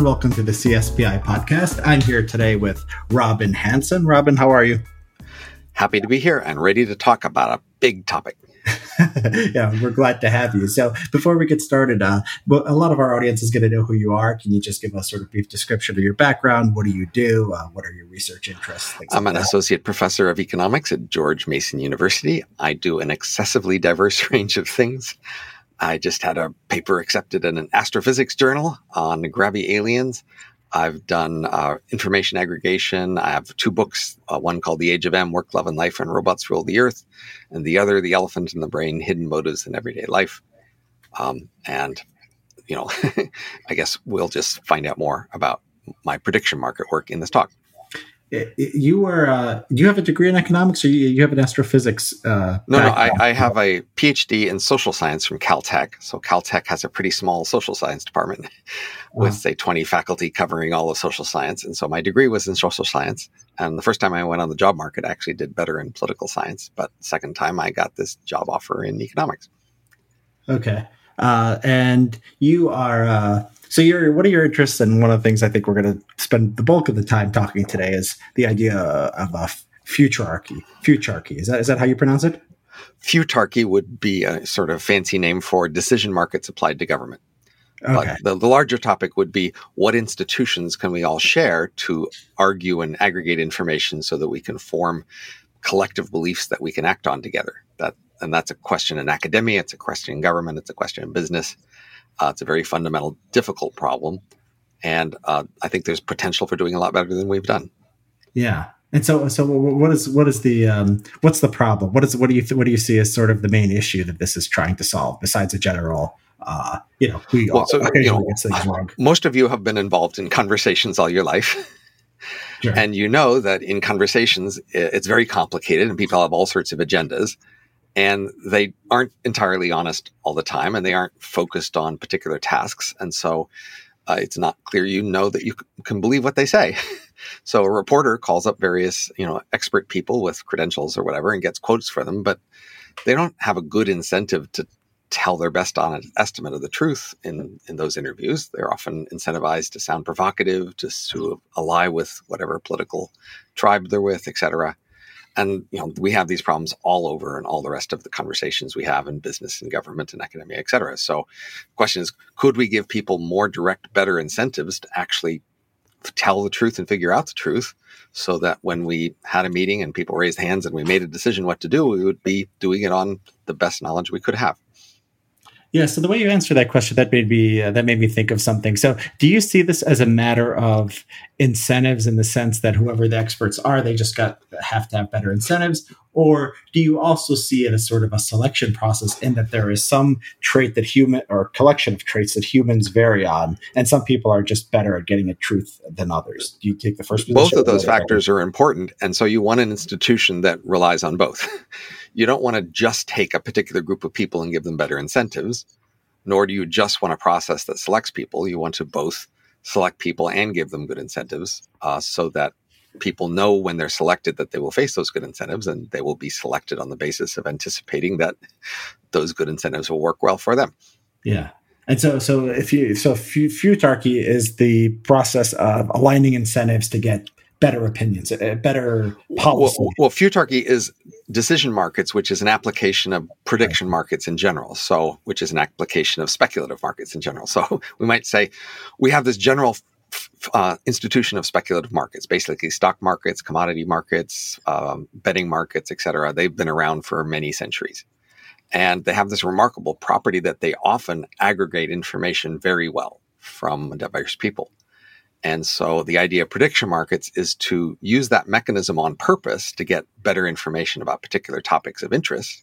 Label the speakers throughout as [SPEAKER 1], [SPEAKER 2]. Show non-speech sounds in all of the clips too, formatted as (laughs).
[SPEAKER 1] Everyone. Welcome to the CSPI podcast. I'm here today with Robin Hanson. Robin, how are you?
[SPEAKER 2] Happy to be here and ready to talk about a big topic. (laughs)
[SPEAKER 1] yeah, we're glad to have you. So, before we get started, uh, a lot of our audience is going to know who you are. Can you just give us sort of brief description of your background? What do you do? Uh, what are your research interests?
[SPEAKER 2] I'm like an that? associate professor of economics at George Mason University. I do an excessively diverse (laughs) range of things. I just had a paper accepted in an astrophysics journal on grabby aliens. I've done uh, information aggregation. I have two books, uh, one called The Age of M, Work, Love, and Life, and Robots Rule the Earth, and the other, The Elephant in the Brain, Hidden Motives in Everyday Life. Um, and, you know, (laughs) I guess we'll just find out more about my prediction market work in this talk
[SPEAKER 1] you were uh, do you have a degree in economics or you, you have an astrophysics uh,
[SPEAKER 2] no no I, I, have a phd in social science from caltech. So caltech has a pretty small social science department (laughs) with say 20 faculty covering all of social science. And so my degree was in social science. And the first time i went on the job market i actually did better in political science. But second time i got this job offer in economics.
[SPEAKER 1] Okay. Uh, and you are uh, so, your what are your interests? And one of the things I think we're going to spend the bulk of the time talking today is the idea of a futurarchy. Futurarchy is that is that how you pronounce it?
[SPEAKER 2] Futarchy would be a sort of fancy name for decision markets applied to government. Okay. But the, the larger topic would be what institutions can we all share to argue and aggregate information so that we can form collective beliefs that we can act on together. That and that's a question in academia, it's a question in government, it's a question in business. Uh, it's a very fundamental, difficult problem, and uh, I think there's potential for doing a lot better than we've done.
[SPEAKER 1] Yeah. And so, so what is what is the um, what's the problem? What is what do you what do you see as sort of the main issue that this is trying to solve besides a general uh, you know, we well, so, you
[SPEAKER 2] know, (laughs) most of you have been involved in conversations all your life. Sure. And you know that in conversations, it's very complicated and people have all sorts of agendas and they aren't entirely honest all the time and they aren't focused on particular tasks. And so uh, it's not clear you know that you can believe what they say. (laughs) So a reporter calls up various you know expert people with credentials or whatever and gets quotes for them but they don't have a good incentive to tell their best honest estimate of the truth in in those interviews. They're often incentivized to sound provocative to ally with whatever political tribe they're with etc and you know we have these problems all over and all the rest of the conversations we have in business and government and academia et cetera. So the question is could we give people more direct better incentives to actually tell the truth and figure out the truth so that when we had a meeting and people raised hands and we made a decision what to do we would be doing it on the best knowledge we could have
[SPEAKER 1] yeah. So the way you answer that question, that made me uh, that made me think of something. So, do you see this as a matter of incentives in the sense that whoever the experts are, they just got have to have better incentives, or do you also see it as sort of a selection process in that there is some trait that human or collection of traits that humans vary on, and some people are just better at getting at truth than others? Do you take the first?
[SPEAKER 2] Both of those factors are important, and so you want an institution that relies on both. (laughs) you don't want to just take a particular group of people and give them better incentives, nor do you just want a process that selects people. You want to both select people and give them good incentives uh, so that people know when they're selected that they will face those good incentives and they will be selected on the basis of anticipating that those good incentives will work well for them.
[SPEAKER 1] Yeah. And so, so if you, so futarchy is the process of aligning incentives to get better opinions, better policy.
[SPEAKER 2] Well, well, futarchy is decision markets, which is an application of prediction right. markets in general. So, which is an application of speculative markets in general. So, (laughs) we might say we have this general uh, institution of speculative markets, basically stock markets, commodity markets, um, betting markets, etc. They've been around for many centuries. And they have this remarkable property that they often aggregate information very well from diverse people. And so the idea of prediction markets is to use that mechanism on purpose to get better information about particular topics of interest.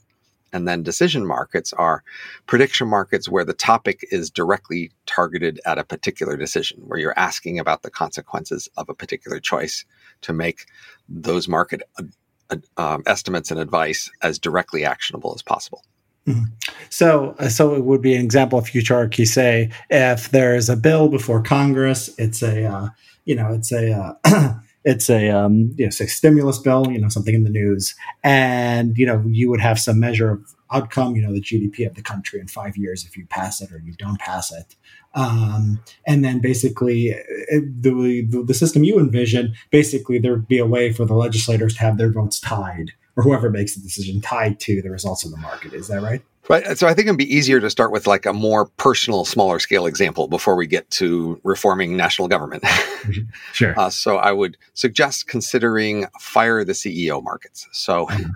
[SPEAKER 2] And then decision markets are prediction markets where the topic is directly targeted at a particular decision, where you're asking about the consequences of a particular choice to make those market uh, um, estimates and advice as directly actionable as possible.
[SPEAKER 1] Mm-hmm. So, uh, so it would be an example of futurarchy. Say, if there is a bill before Congress, it's a, uh, you know, it's a, uh, (clears throat) it's a, um, you know, say stimulus bill, you know, something in the news, and you know, you would have some measure of outcome, you know, the GDP of the country in five years if you pass it or you don't pass it. Um, and then basically, it, the, the system you envision, basically, there'd be a way for the legislators to have their votes tied, or whoever makes the decision tied to the results of the market. Is that right?
[SPEAKER 2] Right. So I think it'd be easier to start with like a more personal, smaller scale example before we get to reforming national government. (laughs)
[SPEAKER 1] sure. Uh,
[SPEAKER 2] so I would suggest considering fire the CEO markets. So mm-hmm.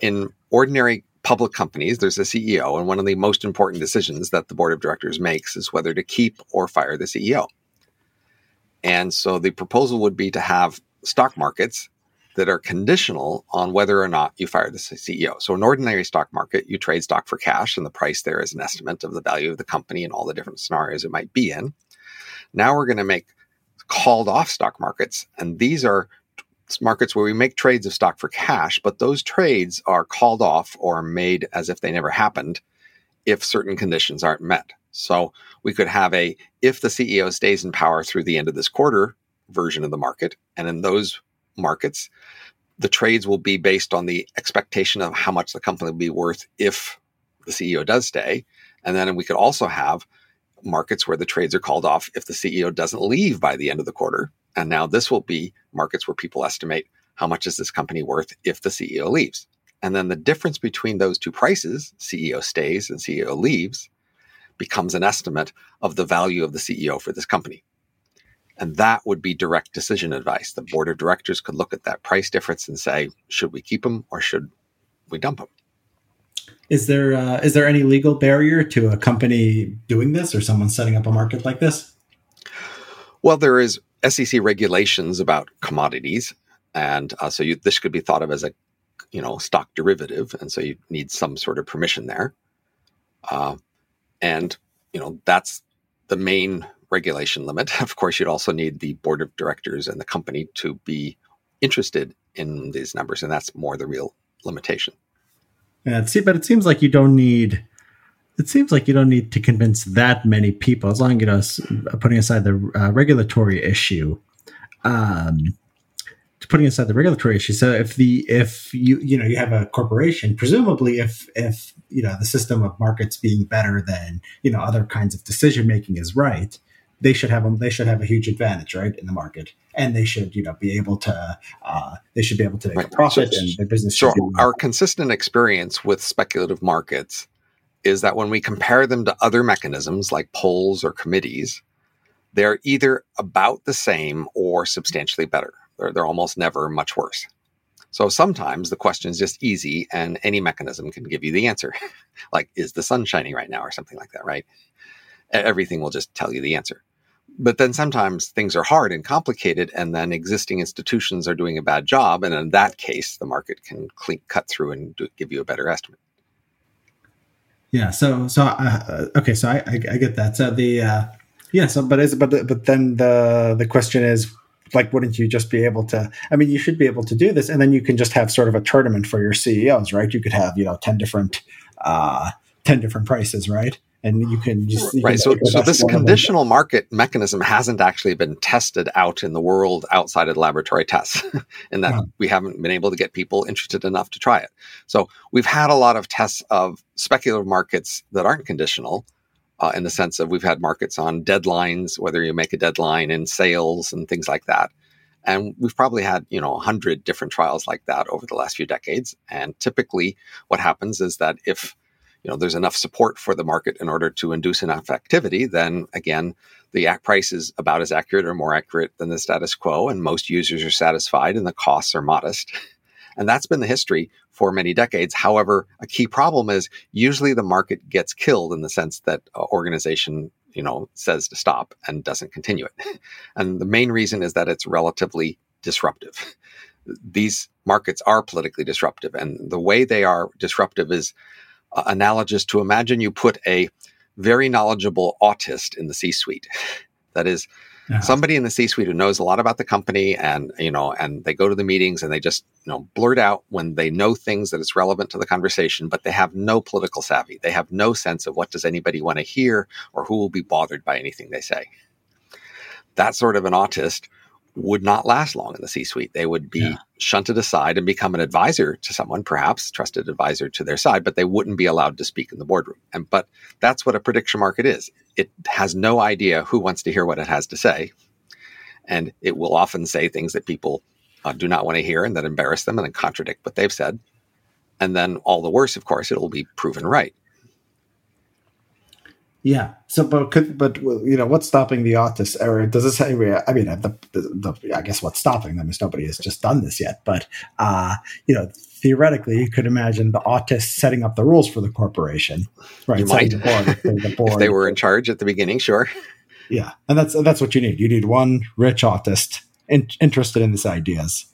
[SPEAKER 2] in ordinary public companies, there's a CEO, and one of the most important decisions that the board of directors makes is whether to keep or fire the CEO. And so the proposal would be to have stock markets that are conditional on whether or not you fire the CEO. So, an ordinary stock market, you trade stock for cash, and the price there is an estimate of the value of the company and all the different scenarios it might be in. Now we're going to make called off stock markets, and these are markets where we make trades of stock for cash, but those trades are called off or made as if they never happened if certain conditions aren't met. So we could have a if the CEO stays in power through the end of this quarter version of the market, and in those markets, the trades will be based on the expectation of how much the company will be worth if the CEO does stay. And then we could also have markets where the trades are called off if the CEO doesn't leave by the end of the quarter. And now this will be markets where people estimate how much is this company worth if the CEO leaves. And then the difference between those two prices, CEO stays and CEO leaves, becomes an estimate of the value of the CEO for this company. And that would be direct decision advice. The board of directors could look at that price difference and say, should we keep them or should we dump them?
[SPEAKER 1] Is there uh, is there any legal barrier to a company doing this or someone setting up a market like this?
[SPEAKER 2] Well, there is SEC regulations about commodities, and uh, so you, this could be thought of as a you know stock derivative, and so you need some sort of permission there. Uh, and you know that's the main regulation limit. (laughs) Of course, you'd also need the board of directors and the company to be interested in these numbers, and that's more the real limitation.
[SPEAKER 1] Yeah, see, but it seems like you don't need. It seems like you don't need to convince that many people, as long as you know, putting aside the uh, regulatory issue. Um, putting aside the regulatory issue. So if the if you you know you have a corporation, presumably if if you know the system of markets being better than you know other kinds of decision making is right, they should have them. They should have a huge advantage, right, in the market, and they should, you know, be able to. Uh, they should be able to make right. a profit, so, and their business.
[SPEAKER 2] So, our consistent experience with speculative markets is that when we compare them to other mechanisms like polls or committees, they're either about the same or substantially better. They're, they're almost never much worse. So sometimes the question is just easy and any mechanism can give you the answer. (laughs) like, is the sun shining right now or something like that, right? Everything will just tell you the answer. But then sometimes things are hard and complicated, and then existing institutions are doing a bad job. And in that case, the market can clean, cut through and do, give you a better estimate.
[SPEAKER 1] Yeah. So, so uh, okay. So I, I, I, get that. So the uh, yeah. So, but is but but then the the question is like, wouldn't you just be able to? I mean, you should be able to do this, and then you can just have sort of a tournament for your CEOs, right? You could have you know ten different uh, ten different prices, right? And you can just you
[SPEAKER 2] right. Can so, so this conditional market mechanism hasn't actually been tested out in the world outside of the laboratory tests, (laughs) in that yeah. we haven't been able to get people interested enough to try it. So we've had a lot of tests of speculative markets that aren't conditional. Uh, in the sense of we've had markets on deadlines, whether you make a deadline in sales and things like that. And we've probably had, you know, a hundred different trials like that over the last few decades. And typically what happens is that if you know there's enough support for the market in order to induce enough activity, then again, the price is about as accurate or more accurate than the status quo, and most users are satisfied, and the costs are modest. (laughs) And that's been the history for many decades. However, a key problem is usually the market gets killed in the sense that uh, organization you know says to stop and doesn't continue it. (laughs) And the main reason is that it's relatively disruptive. These markets are politically disruptive, and the way they are disruptive is uh, analogous to imagine you put a very knowledgeable autist in the C-suite. (laughs) That is yeah. somebody in the C-suite who knows a lot about the company and you know and they go to the meetings and they just you know blurt out when they know things that is relevant to the conversation but they have no political savvy. They have no sense of what does anybody want to hear or who will be bothered by anything they say. That sort of an autist would not last long in the C suite. They would be yeah. shunted aside and become an advisor to someone, perhaps trusted advisor to their side, but they wouldn't be allowed to speak in the boardroom. And but that's what a prediction market is. It has no idea who wants to hear what it has to say, and it will often say things that people uh, do not want to hear and that embarrass them and then contradict what they've said. And then all the worse, of course, it will be proven right.
[SPEAKER 1] Yeah. So, but could, but you know, what's stopping the autists? Or does it say? I mean, the, the, the, I guess what's stopping them is nobody has just done this yet. But uh, you know, theoretically, you could imagine the autists setting up the rules for the corporation, right?
[SPEAKER 2] You might. The board, the board. (laughs) if they were in charge at the beginning, sure.
[SPEAKER 1] Yeah, and that's that's what you need. You need one rich autist in, interested in these ideas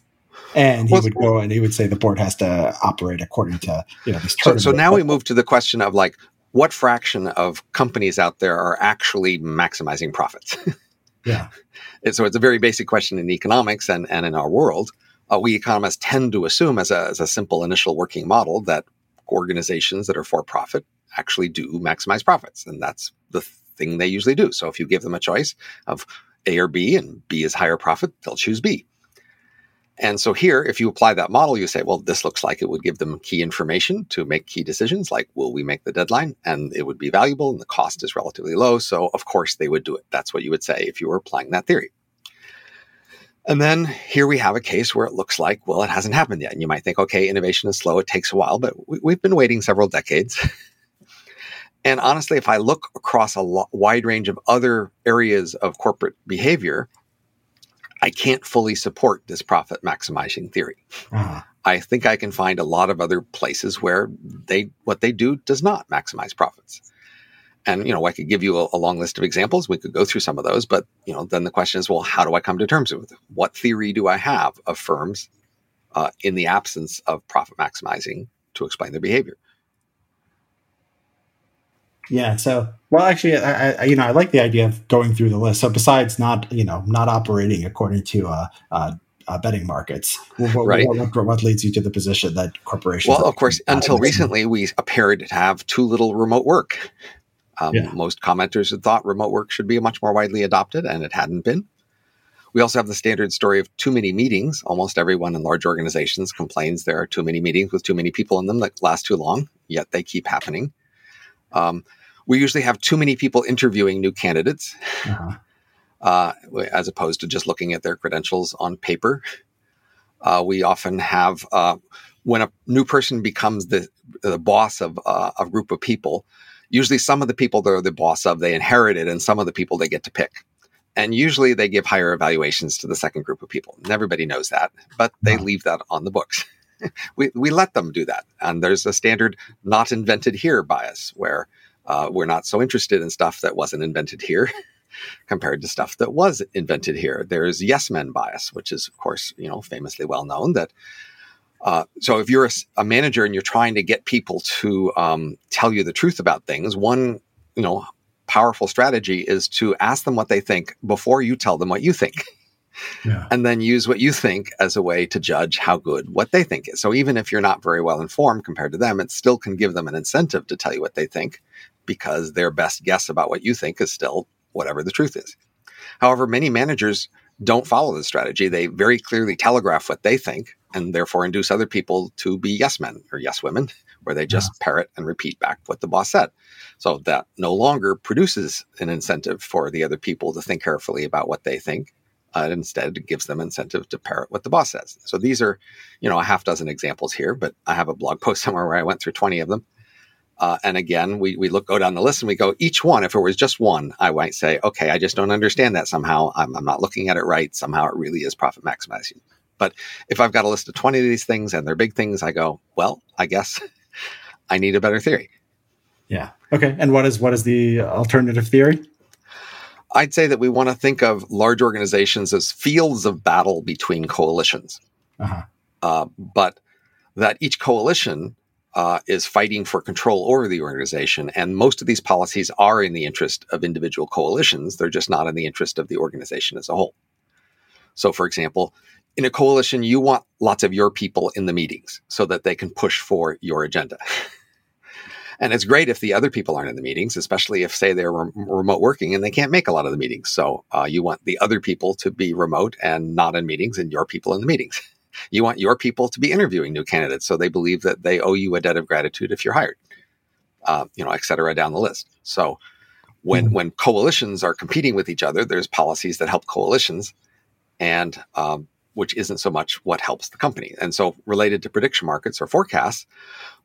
[SPEAKER 1] and he well, would go and he would say the board has to operate according to you know these
[SPEAKER 2] so, so now we move to the question of like what fraction of companies out there are actually maximizing profits? (laughs)
[SPEAKER 1] yeah.
[SPEAKER 2] And so it's a very basic question in economics and, and in our world. Uh, we economists tend to assume as a, as a simple initial working model that organizations that are for profit actually do maximize profits. And that's the thing they usually do. So if you give them a choice of A or B and B is higher profit, they'll choose B. And so here, if you apply that model, you say, well, this looks like it would give them key information to make key decisions, like will we make the deadline? And it would be valuable and the cost is relatively low. So of course they would do it. That's what you would say if you were applying that theory. And then here we have a case where it looks like, well, it hasn't happened yet. And you might think, okay, innovation is slow. It takes a while, but we, have been waiting several decades. (laughs) and honestly, if I look across a lo- wide range of other areas of corporate behavior, I can't fully support this profit maximizing theory. Uh-huh. I think I can find a lot of other places where they what they do does not maximize profits. And you know, I could give you a, a, long list of examples. We could go through some of those, but you know, then the question is, well, how do I come to terms with it? What theory do I have of firms uh, in the absence of profit maximizing to explain their behavior?
[SPEAKER 1] Yeah. So, well, actually, I, I, you know, I like the idea of going through the list. So, besides not, you know, not operating according to uh, uh, uh, betting markets, what, right? What, what, leads you to the position that corporations?
[SPEAKER 2] Well, of course, until recently, we appeared to have too little remote work. Um, yeah. Most commenters had thought remote work should be much more widely adopted, and it hadn't been. We also have the standard story of too many meetings. Almost everyone in large organizations complains there are too many meetings with too many people in them that last too long, yet they keep happening. Um, we usually have too many people interviewing new candidates, uh-huh. uh, as opposed to just looking at their credentials on paper. Uh, we often have uh, when a new person becomes the the boss of uh, a group of people. Usually, some of the people they're the boss of they inherited, and some of the people they get to pick. And usually, they give higher evaluations to the second group of people. And everybody knows that, but they uh-huh. leave that on the books. (laughs) we we let them do that, and there's a standard "not invented here" bias where uh, we're not so interested in stuff that wasn't invented here (laughs) compared to stuff that was invented here. There's yes men bias, which is, of course, you know, famously well known that. Uh, so if you're a, a, manager and you're trying to get people to um, tell you the truth about things, one, you know, powerful strategy is to ask them what they think before you tell them what you think. (laughs) Yeah. and then use what you think as a way to judge how good what they think is. So even if you're not very well informed compared to them, it still can give them an incentive to tell you what they think because their best guess about what you think is still whatever the truth is. However, many managers don't follow this strategy. They very clearly telegraph what they think and therefore induce other people to be yes men or yes women, where they just yeah. parrot and repeat back what the boss said. So that no longer produces an incentive for the other people to think carefully about what they think. Uh, instead, gives them incentive to parrot what the boss says. So these are, you know, a half dozen examples here, but I have a blog (laughs) post somewhere where I went through 20 of them. Uh, and again, we, we look, go down the list and we go, each one, if it was just one, I might say, okay, I just don't understand that somehow. I'm, I'm not looking at it right. Somehow it really is profit maximizing. But if I've got a list of 20 of these things and they're big things, I go, well, I guess (laughs) I need a better theory.
[SPEAKER 1] Yeah. Okay. And what is, what is the alternative theory?
[SPEAKER 2] I'd say that we want to think of large organizations as fields of battle between coalitions. Uh-huh. Uh, but that each coalition uh, is fighting for control over the organization. And most of these policies are in the interest of individual coalitions. They're just not in the interest of the organization as a whole. So, for example, in a coalition, you want lots of your people in the meetings so that they can push for your agenda. (laughs) And it's great if the other people aren't in the meetings, especially if, say, they're re- remote working and they can't make a lot of the meetings. So uh, you want the other people to be remote and not in meetings, and your people in the meetings. (laughs) You want your people to be interviewing new candidates so they believe that they owe you a debt of gratitude if you're hired, uh, you know, et cetera, down the list. So when mm-hmm. when coalitions are competing with each other, there's policies that help coalitions, and um, which isn't so much what helps the company. And so, related to prediction markets or forecasts,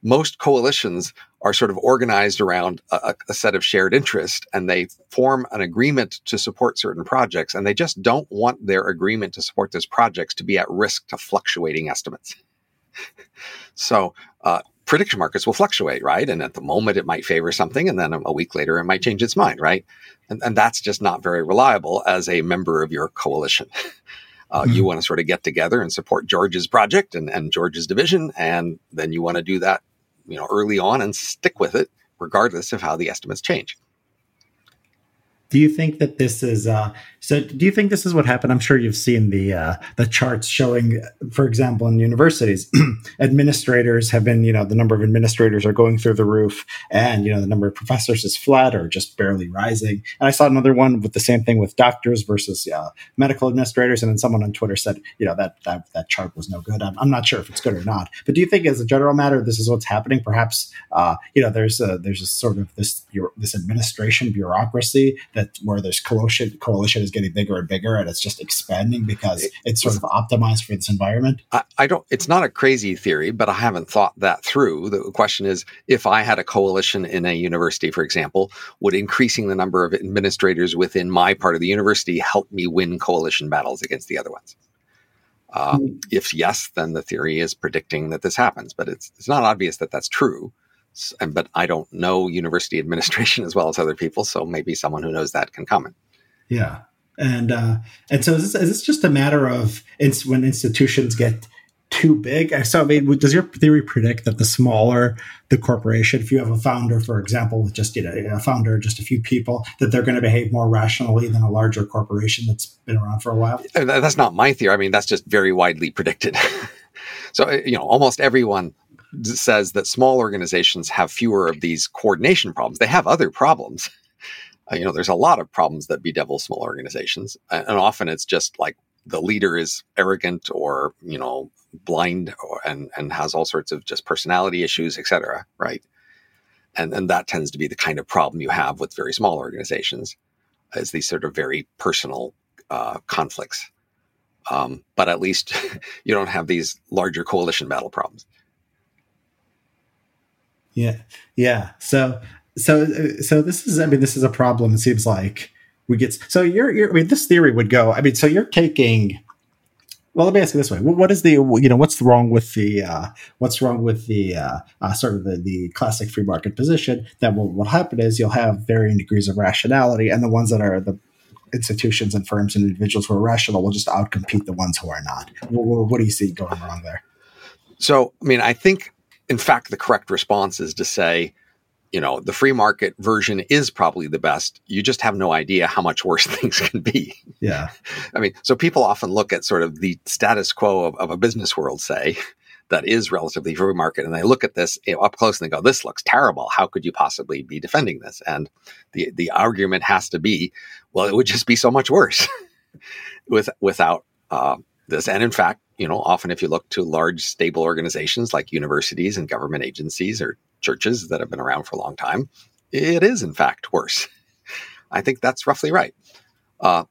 [SPEAKER 2] most coalitions are sort of organized around a, a, set of shared interest and they form an agreement to support certain projects. And they just don't want their agreement to support those projects to be at risk to fluctuating estimates. (laughs) so, uh, prediction markets will fluctuate, right? And at the moment, it might favor something, and then a week later, it might change its mind, right? And, and that's just not very reliable as a member of your coalition. (laughs) Uh, mm-hmm. You want to sort of get together and support George's project and, and George's division, and then you want to do that, you know, early on and stick with it, regardless of how the estimates change.
[SPEAKER 1] Do you think that this is uh, so? Do you think this is what happened? I'm sure you've seen the uh, the charts showing, for example, in universities, (clears throat) administrators have been, you know, the number of administrators are going through the roof, and you know, the number of professors is flat or just barely rising. And I saw another one with the same thing with doctors versus uh, medical administrators, and then someone on Twitter said, you know, that that that chart was no good. I'm, I'm, not sure if it's good or not, but do you think, as a general matter, this is what's happening? Perhaps, uh, you know, there's a, there's a sort of this this administration bureaucracy that where this coalition coalition is getting bigger and bigger and it's just expanding because it's sort of optimized for this environment?
[SPEAKER 2] I, I don't. It's not a crazy theory, but I haven't thought that through. The question is, if I had a coalition in a university, for example, would increasing the number of administrators within my part of the university help me win coalition battles against the other ones? Uh, mm. If yes, then the theory is predicting that this happens, but it's it's not obvious that that's true but I don't know university (laughs) administration as well as other people, so maybe someone who knows that can comment.
[SPEAKER 1] Yeah, and uh, and so is this, is this just a matter of ins- when institutions get too big? So I mean, does your theory predict that the smaller the corporation, if you have a founder, for example, with just you know a founder, just a few people, that they're going to behave more rationally than a larger corporation that's been around for a while?
[SPEAKER 2] That's not my theory. I mean, that's just very widely predicted. (laughs) so you know, almost everyone says that small organizations have fewer of these coordination problems. They have other problems. (laughs) Uh, you know, there's a lot of problems that bedevil small organizations, and often it's just like the leader is arrogant or you know blind or, and and has all sorts of just personality issues, etc. Right, and and that tends to be the kind of problem you have with very small organizations, is these sort of very personal uh, conflicts. Um, but at least (laughs) you don't have these larger coalition battle problems.
[SPEAKER 1] Yeah, yeah. So, so, so this is. I mean, this is a problem. It seems like we get. So, you're. you're I mean, this theory would go. I mean, so you're taking. Well, let me ask you this way: What is the you know what's wrong with the uh, what's wrong with the uh, uh, sort of the, the classic free market position? That what will what happen is you'll have varying degrees of rationality, and the ones that are the institutions and firms and individuals who are rational will just outcompete the ones who are not. What, what do you see going wrong there?
[SPEAKER 2] So, I mean, I think in fact, the correct response is to say, you know, the free market version is probably the best. You just have no idea how much worse (laughs) things can be.
[SPEAKER 1] Yeah.
[SPEAKER 2] I mean, so people often look at sort of the status quo of, of a business world, say, that is relatively free market, and they look at this you know, up close and they go, "This looks terrible. How could you possibly be defending this?" And the the argument has to be, well, it would just be so much worse (laughs) with without uh, this. And in fact, you know, often if you look to large, stable organizations like universities and government agencies or churches that have been around for a long time, it is in fact worse. (laughs) I think that's roughly right. Uh,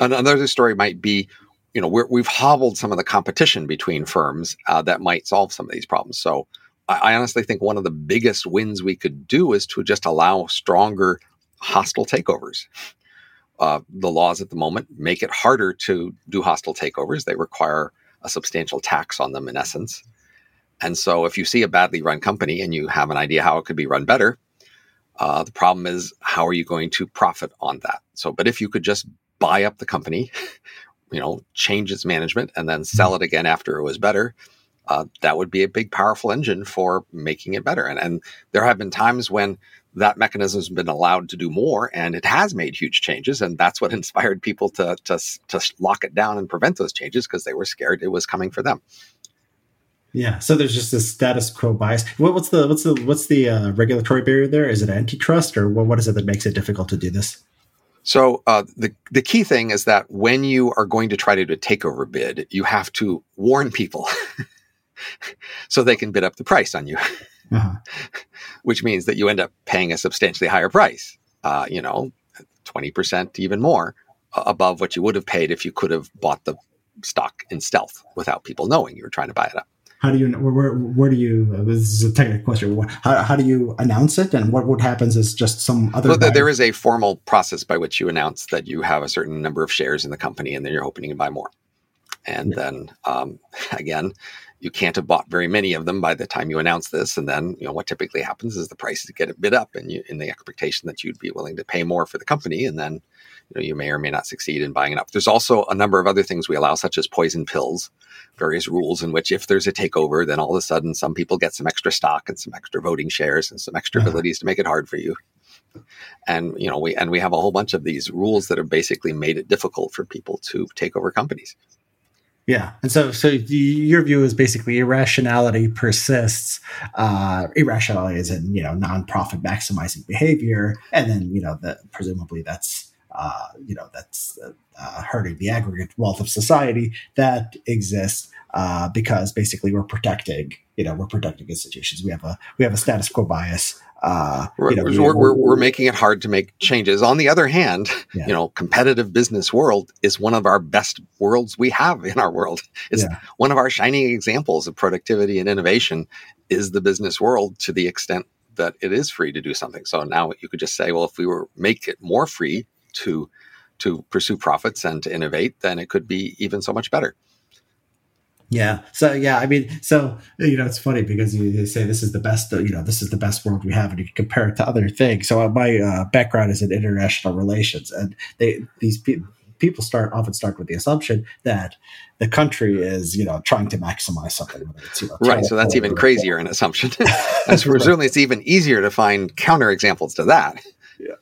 [SPEAKER 2] another story might be, you know, we have hobbled some of the competition between firms uh, that might solve some of these problems. So I, I honestly think one of the biggest wins we could do is to just allow stronger hostile takeovers. Uh, the laws at the moment make it harder to do hostile takeovers. They require a substantial tax on them in essence. And so if you see a badly run company and you have an idea how it could be run better, uh, the problem is how are you going to profit on that? So, but if you could just buy up the company, (laughs) you know, change its management and then sell it again after it was better, uh, that would be a big, powerful engine for making it better. And, and there have been times when that mechanism has been allowed to do more and it has made huge changes and that's what (laughs) inspired people to to, to lock it down and prevent those changes because they were scared it was coming for them
[SPEAKER 1] Yeah. So there's just this status quo bias. What, what's the what's the what's the uh, regulatory barrier there? Is it antitrust, or what, what is it that makes it difficult to do this?
[SPEAKER 2] So uh, the the key thing is that when you are going to try to do a takeover bid, you have to warn people (laughs) so they can bid up the price on you, (laughs) uh-huh. (laughs) which means that you end up paying a substantially higher price. Uh, you know, twenty percent, even more, above what you would have paid if you could have bought the stock in stealth without people knowing you were trying to buy it up
[SPEAKER 1] how do you where, where, where do you uh, this is a technical question how, how do you announce it and what what happens is just some other
[SPEAKER 2] well, there is a formal process by which you announce that you have a certain number of shares in the company and then you're hoping to buy more and yeah. then um, (laughs) again you can't have bought very many of them by the time you announce this and then you know what typically happens is the prices get a bid up and you in the expectation that you'd be willing to pay more for the company and then you know you may or may not succeed in buying it up. There's also a number of other things we allow, such as poison pills, various rules in which if there's a takeover, then all of a sudden some people get some extra stock and some extra voting shares and some extra uh-huh. abilities to make it hard for you. And you know we and we have a whole bunch of these rules that have basically made it difficult for people to take over companies.
[SPEAKER 1] Yeah, and so so your view is basically irrationality persists. Uh, irrationality is in you know non-profit maximizing behavior, and then you know that presumably that's uh, you know that's uh, hurting the aggregate wealth of society that exists uh, because basically we're protecting you know we're productive institutions we have a we have a status quo bias uh,
[SPEAKER 2] you know, we're, we're, we're, making it hard to make changes. On the other hand, yeah. you know, competitive business world is one of our best worlds we have in our world. It's yeah. one of our shining examples of productivity and innovation is the business world to the extent that it is free to do something. So now you could just say, well, if we were make it more free, to to pursue profits and to innovate, then it could be even so much better.
[SPEAKER 1] Yeah. So yeah, I mean, so you know, it's funny because you say this is the best, you know, this is the best world we have, and you can compare it to other things. So uh, my uh, background is in international relations, and they these people people start often start with the assumption that the country is you know trying to maximize something
[SPEAKER 2] you know, right. So that's even crazier an assumption. (laughs) So presumably it's even easier to find counter examples to that.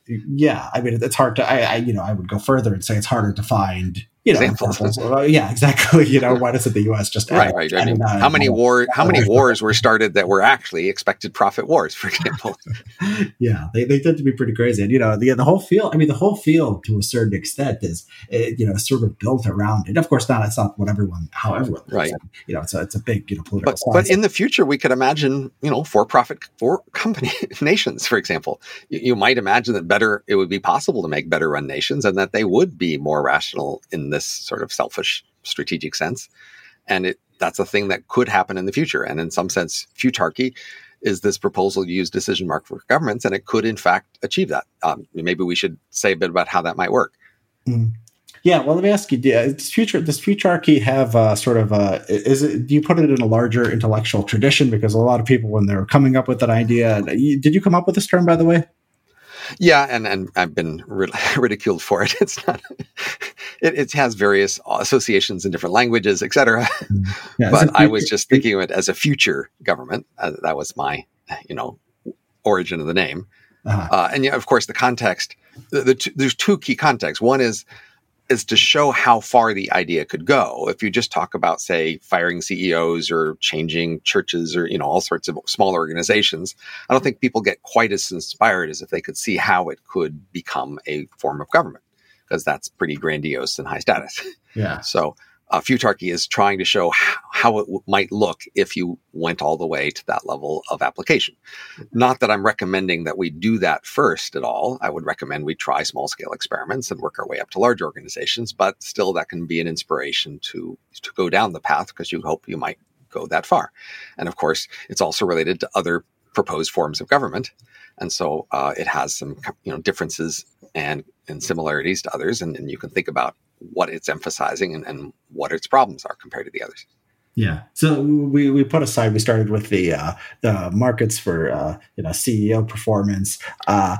[SPEAKER 1] Yeah, I mean, it's hard to, I, I, you know, I would go further and say it's harder to find you know, examples. (laughs) yeah, exactly. You know, why doesn't the U.S. just
[SPEAKER 2] right, right? How many war, how many (laughs) wars were started that were actually expected profit wars, for example? (laughs)
[SPEAKER 1] yeah, they, they tend to be pretty crazy, and you know, the the whole field. I mean, the whole field to a certain extent is, eh, you know, sort of built around it. Of course, not. It's not what everyone, how everyone,
[SPEAKER 2] right?
[SPEAKER 1] And, you know, it's a it's a big you know political.
[SPEAKER 2] But, but in the future, we could imagine, you know, for profit for company nations, for example. You, you might imagine that better it would be possible to make better run nations, and that they would be more rational in this sort of selfish strategic sense. And it, that's a thing that could happen in the future. And in some sense, futarchy is this proposal to use decision mark for governments, and it could in fact achieve that. Um, maybe we should say a bit about how that might work.
[SPEAKER 1] Mm. Yeah, well, let me ask you: Does future does futarchy have uh, sort of a is it? Do you put it in a larger intellectual tradition? Because a lot of people, when they're coming up with that idea, did you come up with this term, by the way?
[SPEAKER 2] Yeah, and and I've been (laughs) ridiculed for it. It's not. It, it, has various associations in different languages, etc. (laughs) Mm. Yeah, but I was just thinking of it as a future government. Uh, that was my, you know, origin of the name. Uh-huh. Uh, and yeah, of course, the context. The, the t- there's two key contexts. One is is to show how far the idea could go. If you just talk about, say, firing CEOs or changing churches or, you know, all sorts of small organizations, I don't think people get quite as inspired as if they could see how it could become a form of government because that's pretty grandiose and high status. (laughs)
[SPEAKER 1] Yeah.
[SPEAKER 2] So uh, futarchy is trying to show how it w- might look if you went all the way to that level of application. Not that I'm recommending that we do that first at all. I would recommend we try small scale experiments and work our way up to large organizations, but still that can be an inspiration to, to go down the path because you hope you might go that far. And of course, it's also related to other proposed forms of government. And so uh, it has some you know differences and, and similarities to others. And, and you can think about what it's emphasizing and, and what its problems are compared to the others.
[SPEAKER 1] Yeah. So we, we put aside, we started with the uh, the markets for uh, you know CEO performance. Uh,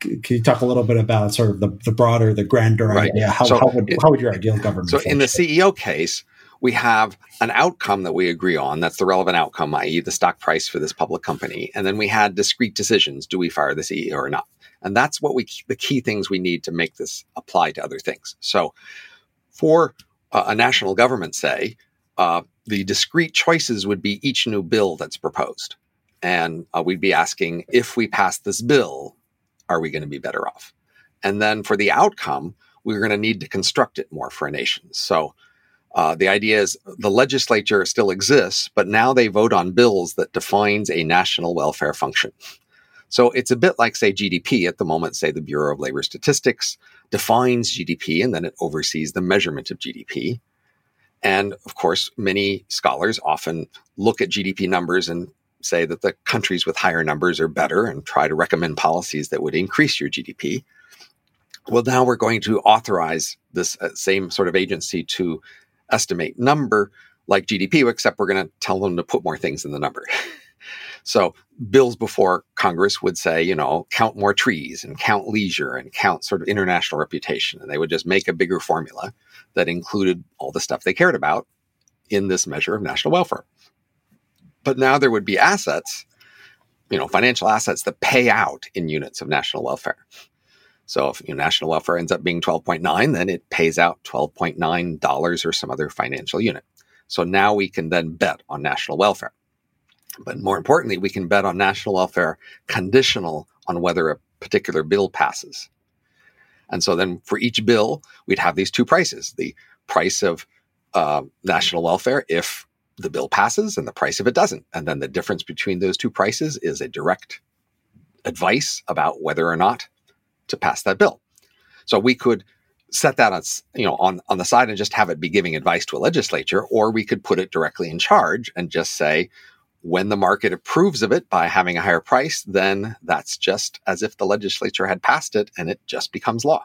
[SPEAKER 1] can you talk a little bit about sort of the, the broader, the grander right. idea? How, so how, would, it, how would your ideal government?
[SPEAKER 2] So in the CEO case, we have an outcome that we agree on. That's the relevant outcome, i.e., the stock price for this public company. And then we had discrete decisions: do we fire the CEO or not? And that's what we, the key things we need to make this apply to other things. So for uh, a national government, say, uh, the discrete choices would be each new bill that's proposed. And uh, we'd be asking if we pass this bill, are we going to be better off? And then for the outcome, we're going to need to construct it more for a nation. So uh, the idea is the legislature still exists, but now they vote on bills that defines a national welfare function. So it's a bit like, say, GDP at the moment, say the Bureau of Labor Statistics defines GDP and then it oversees the measurement of GDP. And of course, many scholars often look at GDP numbers and say that the countries with higher numbers are better and try to recommend policies that would increase your GDP. Well, now we're going to authorize this uh, same sort of agency to estimate number like GDP, except we're going to tell them to put more things in the number. (laughs) so bills before Congress would say, you know, count more trees and count leisure and count sort of international reputation. And they would just make a bigger formula that included all the stuff they cared about in this measure of national welfare. But now there would be assets, you know, financial assets that pay out in units of national welfare. So if you know, national welfare ends up being 12.9, then it pays out $12.9 or some other financial unit. So now we can then bet on national welfare. But more importantly, we can bet on national welfare conditional on whether a particular bill passes. And so then for each bill, we'd have these two prices the price of uh, national welfare if the bill passes and the price if it doesn't. And then the difference between those two prices is a direct advice about whether or not to pass that bill. So we could set that on, you know, on, on the side and just have it be giving advice to a legislature, or we could put it directly in charge and just say, when the market approves of it by having a higher price, then that's just as if the legislature had passed it and it just becomes law.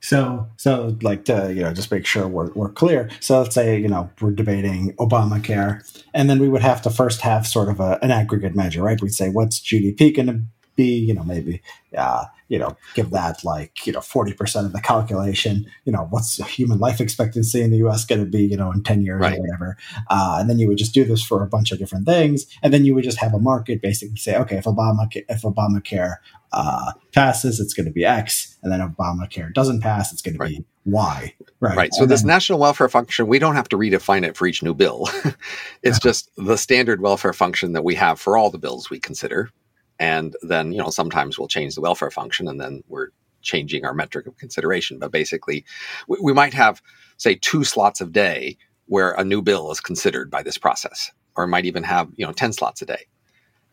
[SPEAKER 1] So, so like to you know just make sure we're, we're clear. So let's say you know we're debating Obamacare, and then we would have to first have sort of a, an aggregate measure, right? We'd say what's GDP going to be, you know, maybe uh, you know, give that like, you know, 40% of the calculation, you know, what's human life expectancy in the US going to be, you know, in 10 years right. or whatever. Uh, and then you would just do this for a bunch of different things. And then you would just have a market basically say, okay, if Obama, if Obamacare uh, passes, it's going to be X. And then if Obamacare doesn't pass, it's going to be Y.
[SPEAKER 2] Right. Right. So and this then, national welfare function, we don't have to redefine it for each new bill. (laughs) it's just the standard welfare function that we have for all the bills we consider and then, you know, sometimes we'll change the welfare function and then we're changing our metric of consideration. But basically, we, we might have, say, two slots a day where a new bill is considered by this process, or might even have, you know, 10 slots a day.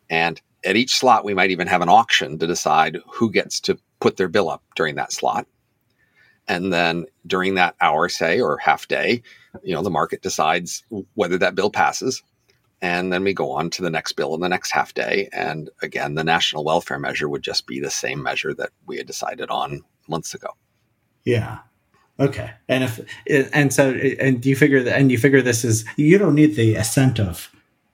[SPEAKER 2] And at each slot, we might even have an auction to decide who gets to put their bill up during that slot. And then during that hour, say, or half day, you know, the market decides whether that bill passes and then we go on to the next bill in the next half day. And again, the national welfare measure would just be the same measure that we had decided on months ago.
[SPEAKER 1] Yeah. Okay. And if and so and do you figure that and you figure this is you don't need the assent of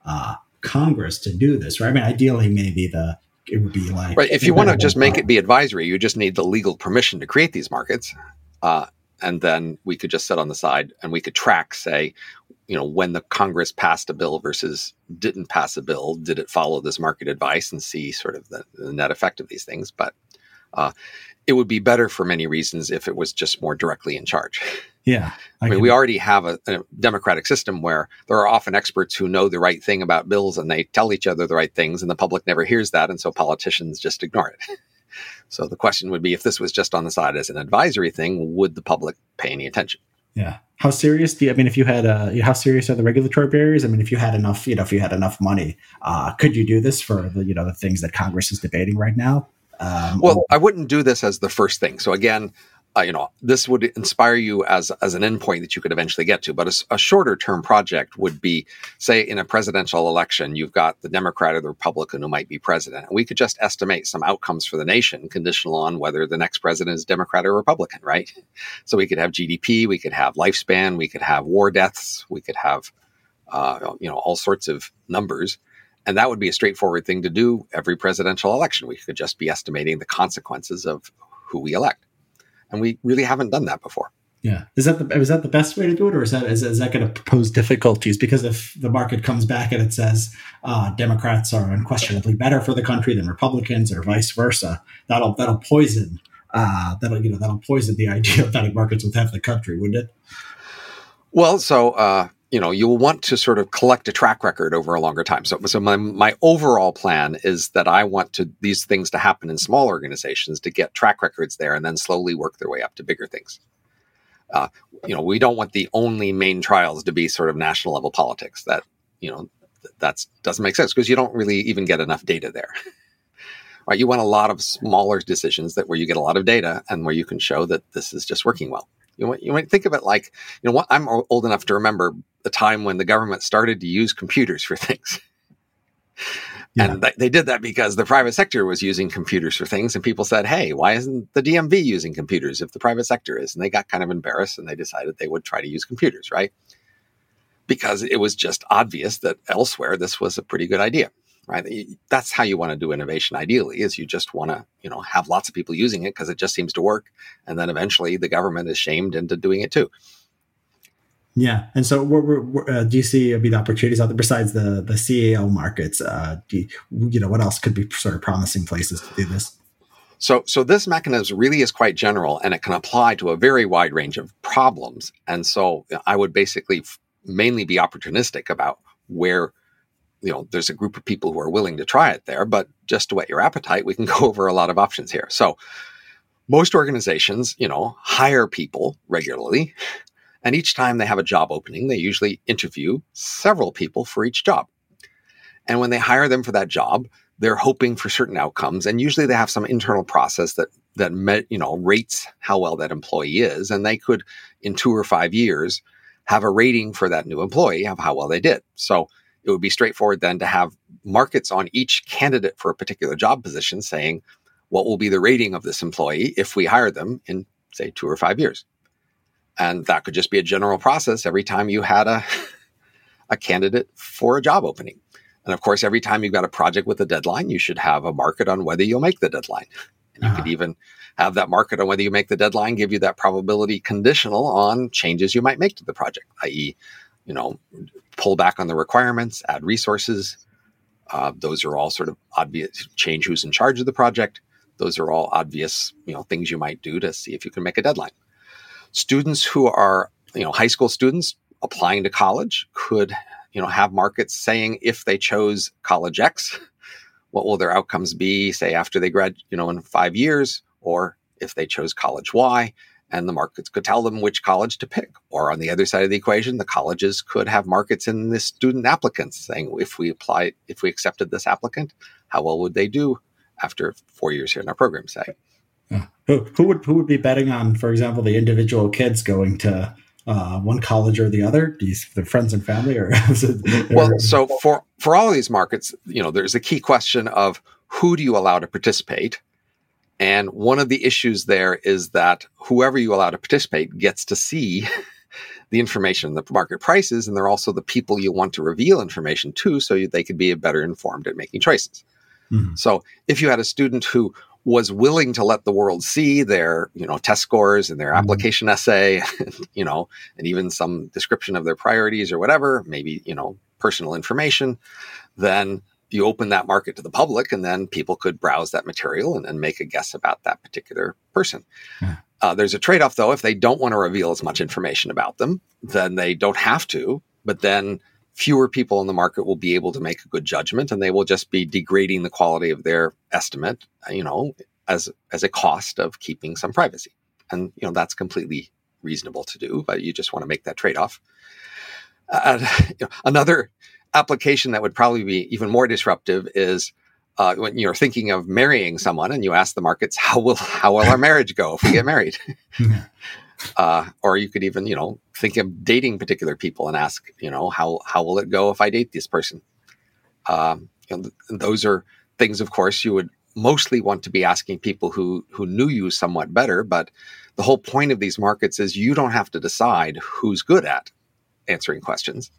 [SPEAKER 1] uh, Congress to do this, right? I mean, ideally, maybe the it would be like
[SPEAKER 2] right. If you want to just make it be advisory, you just need the legal permission to create these markets. Uh, and then we could just sit on the side and we could track, say, you know, when the Congress passed a bill versus didn't pass a bill, did it follow this market advice and see sort of the, the net effect of these things? But uh, it would be better for many reasons if it was just more directly in charge.
[SPEAKER 1] Yeah.
[SPEAKER 2] I, (laughs) I mean, we already have a, a, democratic system where there are often experts who know the right thing about bills and they tell each other the right things, and the public never hears that. And so politicians just ignore it. (laughs) so the question would be if this was just on the side as an advisory thing, would the public pay any attention?
[SPEAKER 1] Yeah. How serious do you, I mean, if you had, uh, how serious are the regulatory barriers? I mean, if you had enough, you know, if you had enough money, uh, could you do this for the, you know, the things that Congress is debating right now?
[SPEAKER 2] Um, well, or- I wouldn't do this as the first thing. So again, uh, you know, this would inspire you as as an endpoint that you could eventually get to. But a, a, shorter term project would be, say, in a presidential election, you've got the Democrat or the Republican who might be president, and we could just estimate some outcomes for the nation, conditional on whether the next president is Democrat or Republican, right? (laughs) So we could have GDP, we could have lifespan, we could have war deaths, we could have, uh, you know, all sorts of numbers. And that would be a straightforward thing to do every presidential election. We could just be estimating the consequences of who we elect and we really haven't done that before.
[SPEAKER 1] Yeah, is that the is that the best way to do it, or is that is, is that going to pose difficulties? Because if the market comes back and it says uh, Democrats are unquestionably better for the country than Republicans, or vice versa, that'll that'll poison uh, that'll you know that'll poison the (laughs) idea of betting markets with half the country, wouldn't it?
[SPEAKER 2] Well, so uh, you know you'll want to sort of collect a track record over a longer time. So, so my my overall plan is that I want to these things to happen in small organizations to get track records there, and then slowly work their way up to bigger things. Uh, you know, we don't want the only main trials to be sort of national level politics. That you know, that doesn't make sense because you don't really even get enough data there. (laughs) right? You want a lot of smaller decisions that where you get a lot of data and where you can show that this is just working well. You might, you might think of it like, you know, what, I'm old enough to remember the time when the government started to use computers for things. (laughs) Yeah. And th- they did that because the private sector was using computers for things. And people said, hey, why isn't the DMV using computers if the private sector is? And they got kind of embarrassed and they decided they would try to use computers, right? Because it was just obvious that elsewhere this was a pretty good idea right? That's how you want to do innovation ideally is you just want to, you know, have lots of people using it because it just seems to work. And then eventually the government is shamed into doing it too.
[SPEAKER 1] Yeah, and so what, uh, do you see be the opportunities out there besides the the CEO markets? Uh, do you, you know what else could be sort of promising places to do this?
[SPEAKER 2] So, so this mechanism really is quite general, and it can apply to a very wide range of problems. And so, I would basically mainly be opportunistic about where you know, there's a group of people who are willing to try it there, but just to whet your appetite, we can (laughs) go over a lot of options here. So most organizations, you know, hire people regularly. And each time they have a job opening, they usually interview several people for each job. And when they hire them for that job, they're hoping for certain outcomes. And usually they have some internal process that, that, met, you know, rates how well that employee is. And they could, in two or five years, have a rating for that new employee of how well they did. So it would be straightforward then to have markets on each candidate for a particular job position saying what will be the rating of this employee if we hire them in say two or five years? And that could just be a general process every time you had a (laughs) a candidate for a job opening. And of course every time you've got a project with a deadline you should have a market on whether you'll make the deadline. And you uh-huh. could even have that market on whether you make the deadline give you that probability conditional on changes you might make to the project i.e you know, pull back on the requirements, add resources. Uh, those are all sort of obvious. Change who's in charge of the project. Those are all obvious, you know, things you might do to see if you can make a deadline. Students who are, you know, high school students applying to college could, you know, have markets saying if they chose college X, what will their outcomes be, say after they grad, you know, in five years, or if they chose college Y, and the markets could tell them which college to pick. Or on the other side of the equation, the colleges could have markets in the student applicants saying, if we apply, if we accepted this applicant, how well would they do after four years here in our program, say?
[SPEAKER 1] Who, who would who would be betting on, for example, the individual kids going to uh, one college or the other? These their friends and family, or (laughs)
[SPEAKER 2] well, so for for all of these markets, you know, there's a key question of who do you allow to participate, and one of the issues there is that whoever you allow to participate gets to see (laughs) the information, the market prices, and they're also the people you want to reveal information to so they could be better informed at making choices. Mm-hmm. So if you had a student who was willing to let the world see their, you know, test scores and their mm-hmm. application essay, (laughs) you know, and even some description of their priorities or whatever, maybe, you know, personal information, then you open that market to the public and then people could browse that material and, and make a guess about that particular person. Yeah. Uh, there's a trade off though. If they don't want to reveal as much information about them, then they don't have to, but then fewer people in the market will be able to make a good judgment and they will just be degrading the quality of their estimate, you know, as, as a cost of keeping some privacy. And, you know, that's completely reasonable to do, but you just want to make that trade off. Uh, (laughs) you know, another application that would probably be even more disruptive is uh, when you're thinking of marrying someone and you ask the markets, how will how will our marriage go if we get married? (laughs) (laughs) uh, or you could even you know think of dating particular people and ask you know how how will it go if I date this person? Um, those are things, of course, you would mostly want to be asking people who who knew you somewhat better. But the whole point of these markets is you don't have to decide who's good at answering questions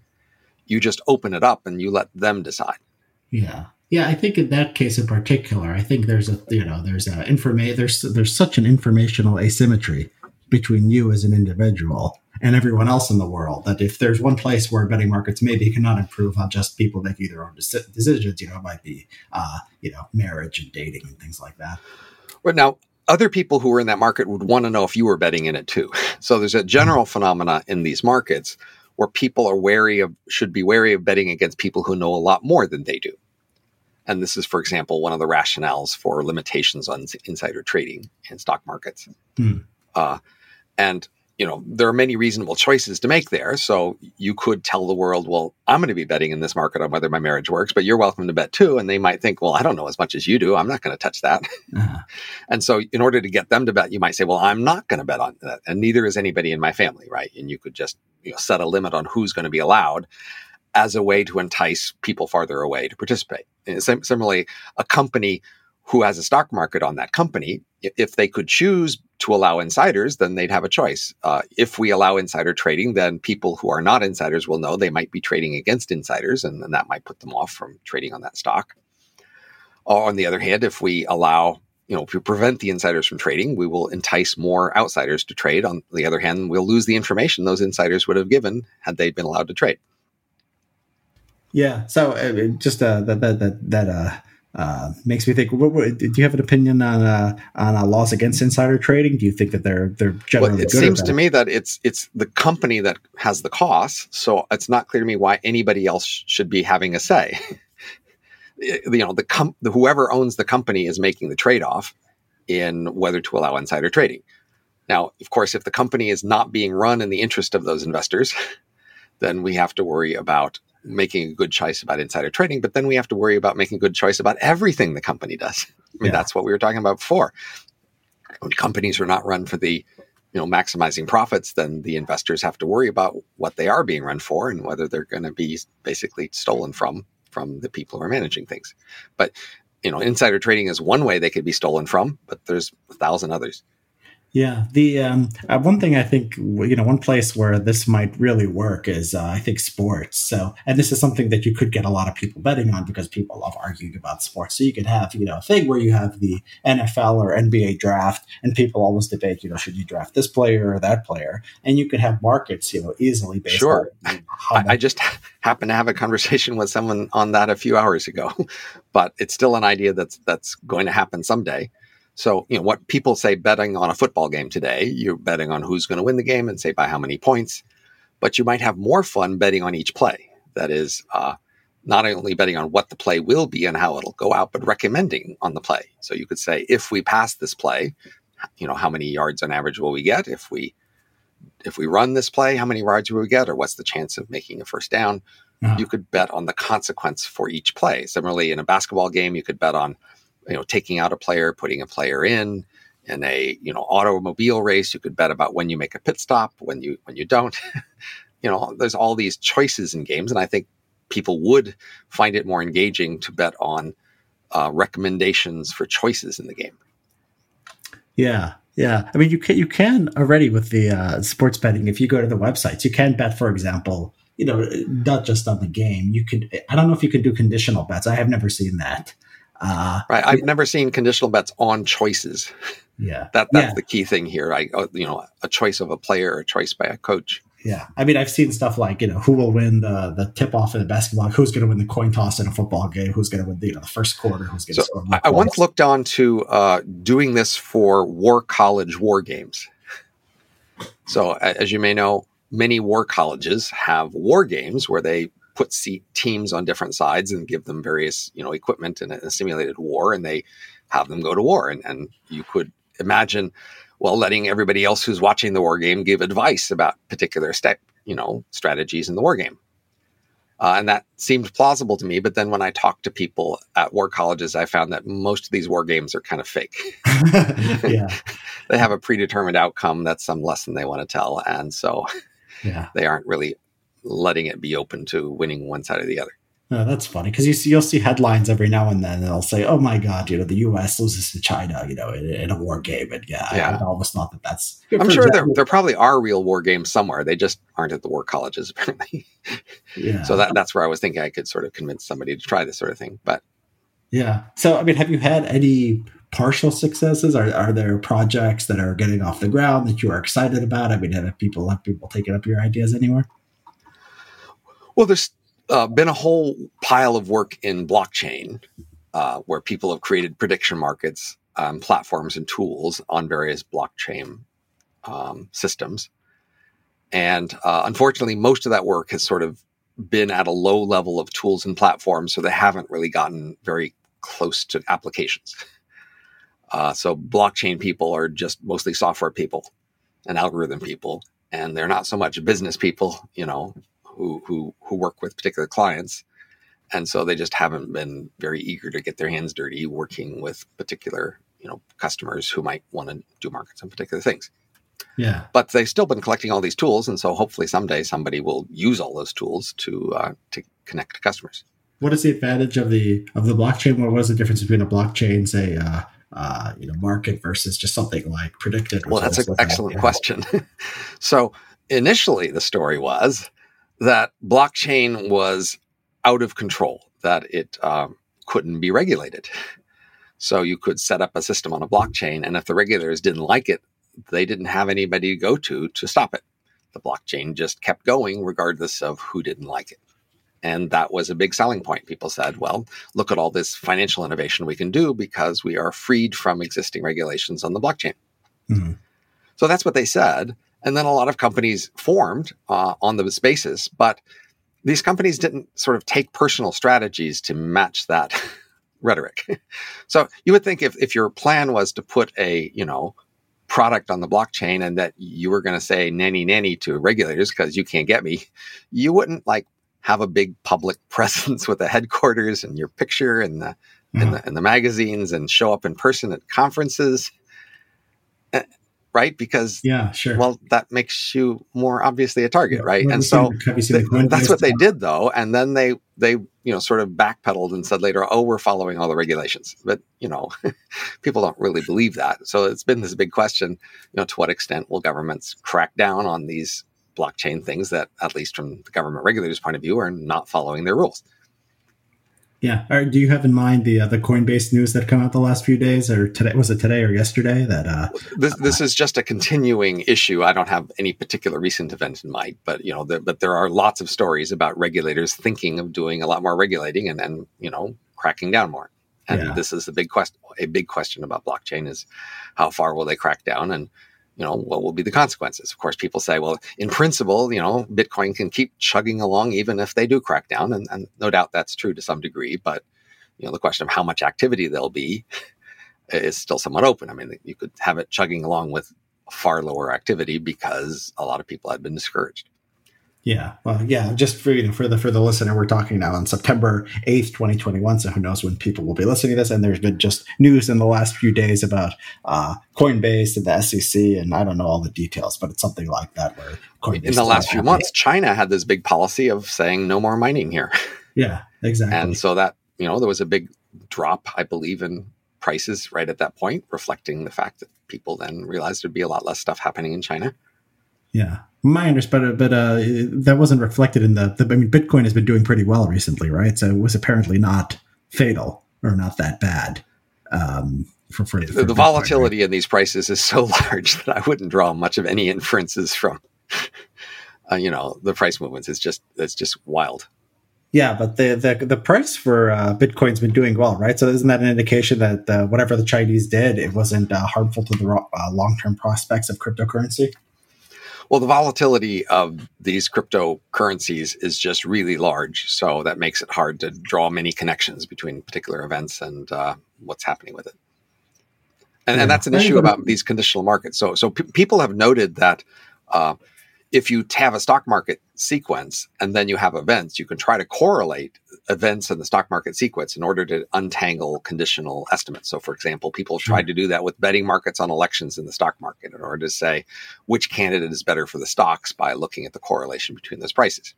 [SPEAKER 2] you just open it up and you let them decide.
[SPEAKER 1] Yeah. Yeah, I think in that case in particular, I think there's a you know there's a informa- there's there's such an informational asymmetry between you as an individual and everyone else in the world that if there's one place where betting markets maybe cannot improve on just people making their own decisions, you know, it might be uh, you know marriage and dating and things like that.
[SPEAKER 2] But now other people who were in that market would want to know if you were betting in it too. (laughs) So there's a general phenomena in these markets where people are wary of, should be wary of betting against people who know a lot more than they do. And this is, for example, one of the rationales for limitations on insider trading in stock markets. Hmm. Uh, and you know there are many reasonable choices to make there. So you could tell the world, "Well, I'm going to be betting in this market on whether my marriage works, but you're welcome to bet too." And they might think, "Well, I don't know as much as you do. I'm not going to touch that." (laughs) Uh-huh. and so, in order to get them to bet, you might say, "Well, I'm not going to bet on that," and neither is anybody in my family, right? And you could just you know set a limit on who's going to be allowed as a way to entice people farther away to participate. And similarly, a company who has a stock market on that company, if they could choose to allow insiders, then they'd have a choice. Uh, if we allow insider trading, then people who are not insiders will know they might be trading against insiders, and, and that might put them off from trading on that stock. On the other hand, if we allow you know, if we prevent the insiders from trading, we will entice more outsiders to trade. On the other hand, we'll lose the information those insiders would have given had they been allowed to trade.
[SPEAKER 1] Yeah. So uh, just uh, that that that that uh, uh, makes me think. What, what, do you have an opinion on uh, on uh, laws against insider trading? Do you think that they're they're generally well,
[SPEAKER 2] it seems to me that it's it's the company that has the costs, so it's not clear to me why anybody else should be having a say. (laughs) you know, the, com- the whoever owns the company is making the trade off in whether to allow insider trading. Now, of course, if the company is not being run in the interest of those investors, (laughs) then we have to worry about making a good choice about insider trading, but then we have to worry about making a good choice about everything the company does. (laughs) I mean, yeah. that's what we were talking about before. When companies are not run for the, you know, maximizing profits, then the investors have to worry about what they are being run for and whether they're going to be basically stolen from from the people who are managing things. But you know, insider trading is one way they could be stolen from, but there's a thousand others.
[SPEAKER 1] Yeah, the um, uh, one thing I think you know, one place where this might really work is uh, I think sports. So, and this is something that you could get a lot of people betting on because people love arguing about sports. So you could have you know a thing where you have the NFL or NBA draft, and people always debate you know should you draft this player or that player, and you could have markets you know easily based.
[SPEAKER 2] Sure, on I, I just (laughs) happened to have a conversation with someone on that a few hours ago, (laughs) but it's still an idea that's that's going to happen someday. So, you know, what people say betting on a football game today, you're betting on who's going to win the game and say by how many points, but you might have more fun betting on each play. That is, uh, not only betting on what the play will be and how it'll go out, but recommending on the play. So you could say, if we pass this play, you know, how many yards on average will we get? If we if we run this play, how many yards will we get, or what's the chance of making a first down? Uh-huh. You could bet on the consequence for each play. Similarly, in a basketball game, you could bet on you know, taking out a player, putting a player in. In a you know automobile race, you could bet about when you make a pit stop, when you when you don't. (laughs) you know, there's all these choices in games, and I think people would find it more engaging to bet on uh, recommendations for choices in the game.
[SPEAKER 1] Yeah, yeah. I mean, you can you can already with the uh, sports betting. If you go to the websites, you can bet, for example, you know, not just on the game. You could. I don't know if you can do conditional bets. I have never seen that.
[SPEAKER 2] Uh, right. I've never seen conditional bets on choices.
[SPEAKER 1] Yeah. (laughs)
[SPEAKER 2] that that's yeah. the key thing here. I, uh, you know, a choice of a player, a choice by a coach.
[SPEAKER 1] Yeah. I mean, I've seen stuff like, you know, who will win the, the tip off in the basketball, who's going to win the coin toss in a football game, who's going to win the, you know, the first quarter, who's going to so score.
[SPEAKER 2] I, I once looked on to uh, doing this for war college war games. So, as you may know, many war colleges have war games where they put teams on different sides and give them various you know equipment in a, a simulated war, and they have them go to war. And, and you could imagine, well, letting everybody else who's watching the war game give advice about particular step, you know, strategies in the war game. Uh, and that seemed plausible to me. But then when I talked to people at war colleges, I found that most of these war games are kind of fake. (laughs) (laughs) yeah. they have a predetermined outcome. That's some lesson they want to tell. And so yeah. they aren't really letting it be open to winning one side or the other.
[SPEAKER 1] Oh, that's funny because you see, you'll see headlines every now and then, and they'll say, "Oh my God, you know, the U.S. loses to China, you know, in, in a war game." And yeah, yeah. I, I, always thought that that's.
[SPEAKER 2] I'm sure there there probably are real war games somewhere. They just aren't at the war colleges (laughs) apparently. yeah. So that that's where I was thinking I could sort of convince somebody to try this sort of thing. But
[SPEAKER 1] yeah, so I mean, have you had any partial successes? Are are there projects that are getting off the ground that you are excited about? I mean, have people have people taken up your ideas anywhere?
[SPEAKER 2] Well, there's uh, been a whole pile of work in blockchain uh, where people have created prediction markets um, platforms and tools on various blockchain um, systems. And uh, unfortunately, most of that work has sort of been at a low level of tools and platforms, so they haven't really gotten very close to applications. Uh, so blockchain people are just mostly software people and algorithm people, and they're not so much business people, you know, who who who work with particular clients, and so they just haven't been very eager to get their hands dirty working with particular you know customers who might want to do markets on particular things.
[SPEAKER 1] Yeah.
[SPEAKER 2] But they've still been collecting all these tools, and so hopefully someday somebody will use all those tools to uh, to connect to customers.
[SPEAKER 1] What is the advantage of the of the blockchain? What was the difference between a blockchain, say, uh, uh, you know, market versus just something like PredictIt?
[SPEAKER 2] Well, that's an excellent (laughs) question. (laughs) so initially, the story was that blockchain was out of control, that it um, couldn't be regulated. So you could set up a system on a blockchain, and if the regulators didn't like it, they didn't have anybody to go to to stop it. The blockchain just kept going regardless of who didn't like it. And that was a big selling point. People said, well, look at all this financial innovation we can do because we are freed from existing regulations on the blockchain. Mm-hmm. So that's what they said. And then a lot of companies formed uh, on the basis, but these companies didn't sort of take personal strategies to match that (laughs) rhetoric. (laughs) so you would think if, if your plan was to put a, you know, product on the blockchain and that you were going to say nanny nanny to regulators because you can't get me, you wouldn't like have a big public (laughs) presence with the headquarters and your picture and the, mm-hmm. and the, and the magazines and show up in person at conferences. Right? Because
[SPEAKER 1] yeah, sure.
[SPEAKER 2] Well, that makes you more obviously a target, right? Well, and so that's what they did, though. And then they they you know sort of backpedaled and said later, "Oh, we're following all the regulations." But you know, (laughs) people don't really believe that. So it's been this big question: you know, to what extent will governments crack down on these blockchain things that, at least from the government regulators' point of view, are not following their rules?
[SPEAKER 1] Yeah. Or do you have in mind the uh, the Coinbase news that come out the last few days, or today? Was it today or yesterday? That uh,
[SPEAKER 2] this this is just a continuing issue. I don't have any particular recent event in mind, but you know, the, but there are lots of stories about regulators thinking of doing a lot more regulating and then you know cracking down more. And yeah. this is the big question. A big question about blockchain is how far will they crack down and you know, what will be the consequences? Of course, people say, well, in principle, you know, Bitcoin can keep chugging along even if they do crack down. And, and no doubt that's true to some degree. But, you know, the question of how much activity there'll be is still somewhat open. I mean, you could have it chugging along with far lower activity because a lot of people had been discouraged.
[SPEAKER 1] Yeah, well, yeah. Just for you know, for the for the listener, we're talking now on September eighth, twenty twenty one. So who knows when people will be listening to this? And there's been just news in the last few days about uh, Coinbase and the SEC, and I don't know all the details, but it's something like that. Where
[SPEAKER 2] Coinbase in the last few months, China had this big policy of saying no more mining here. (laughs)
[SPEAKER 1] Yeah, exactly.
[SPEAKER 2] And so that you know there was a big drop, I believe, in prices right at that point, reflecting the fact that people then realized there'd be a lot less stuff happening in China.
[SPEAKER 1] Yeah, my understanding, but uh, that wasn't reflected in the, the. I mean, Bitcoin has been doing pretty well recently, right? So it was apparently not fatal or not that bad. Um,
[SPEAKER 2] for, for, for the, the volatility right? in these prices is so (laughs) large that I wouldn't draw much of any inferences from. (laughs) Uh, you know, the price movements is just it's just wild.
[SPEAKER 1] Yeah, but the the, the price for uh, Bitcoin's been doing well, right? So isn't that an indication that uh, whatever the Chinese did, it wasn't uh, harmful to the uh, long term prospects of cryptocurrency?
[SPEAKER 2] Well, the volatility of these cryptocurrencies is just really large. So that makes it hard to draw many connections between particular events and uh, what's happening with it. And, yeah. and, that's an issue about these conditional markets. So, so people have noted that uh, if you have a stock market sequence and then you have events, you can try to correlate events in the stock market sequence in order to untangle conditional estimates. So, for example, people tried hmm. to do that with betting markets on elections in the stock market in order to say which candidate is better for the stocks by looking at the correlation between those prices.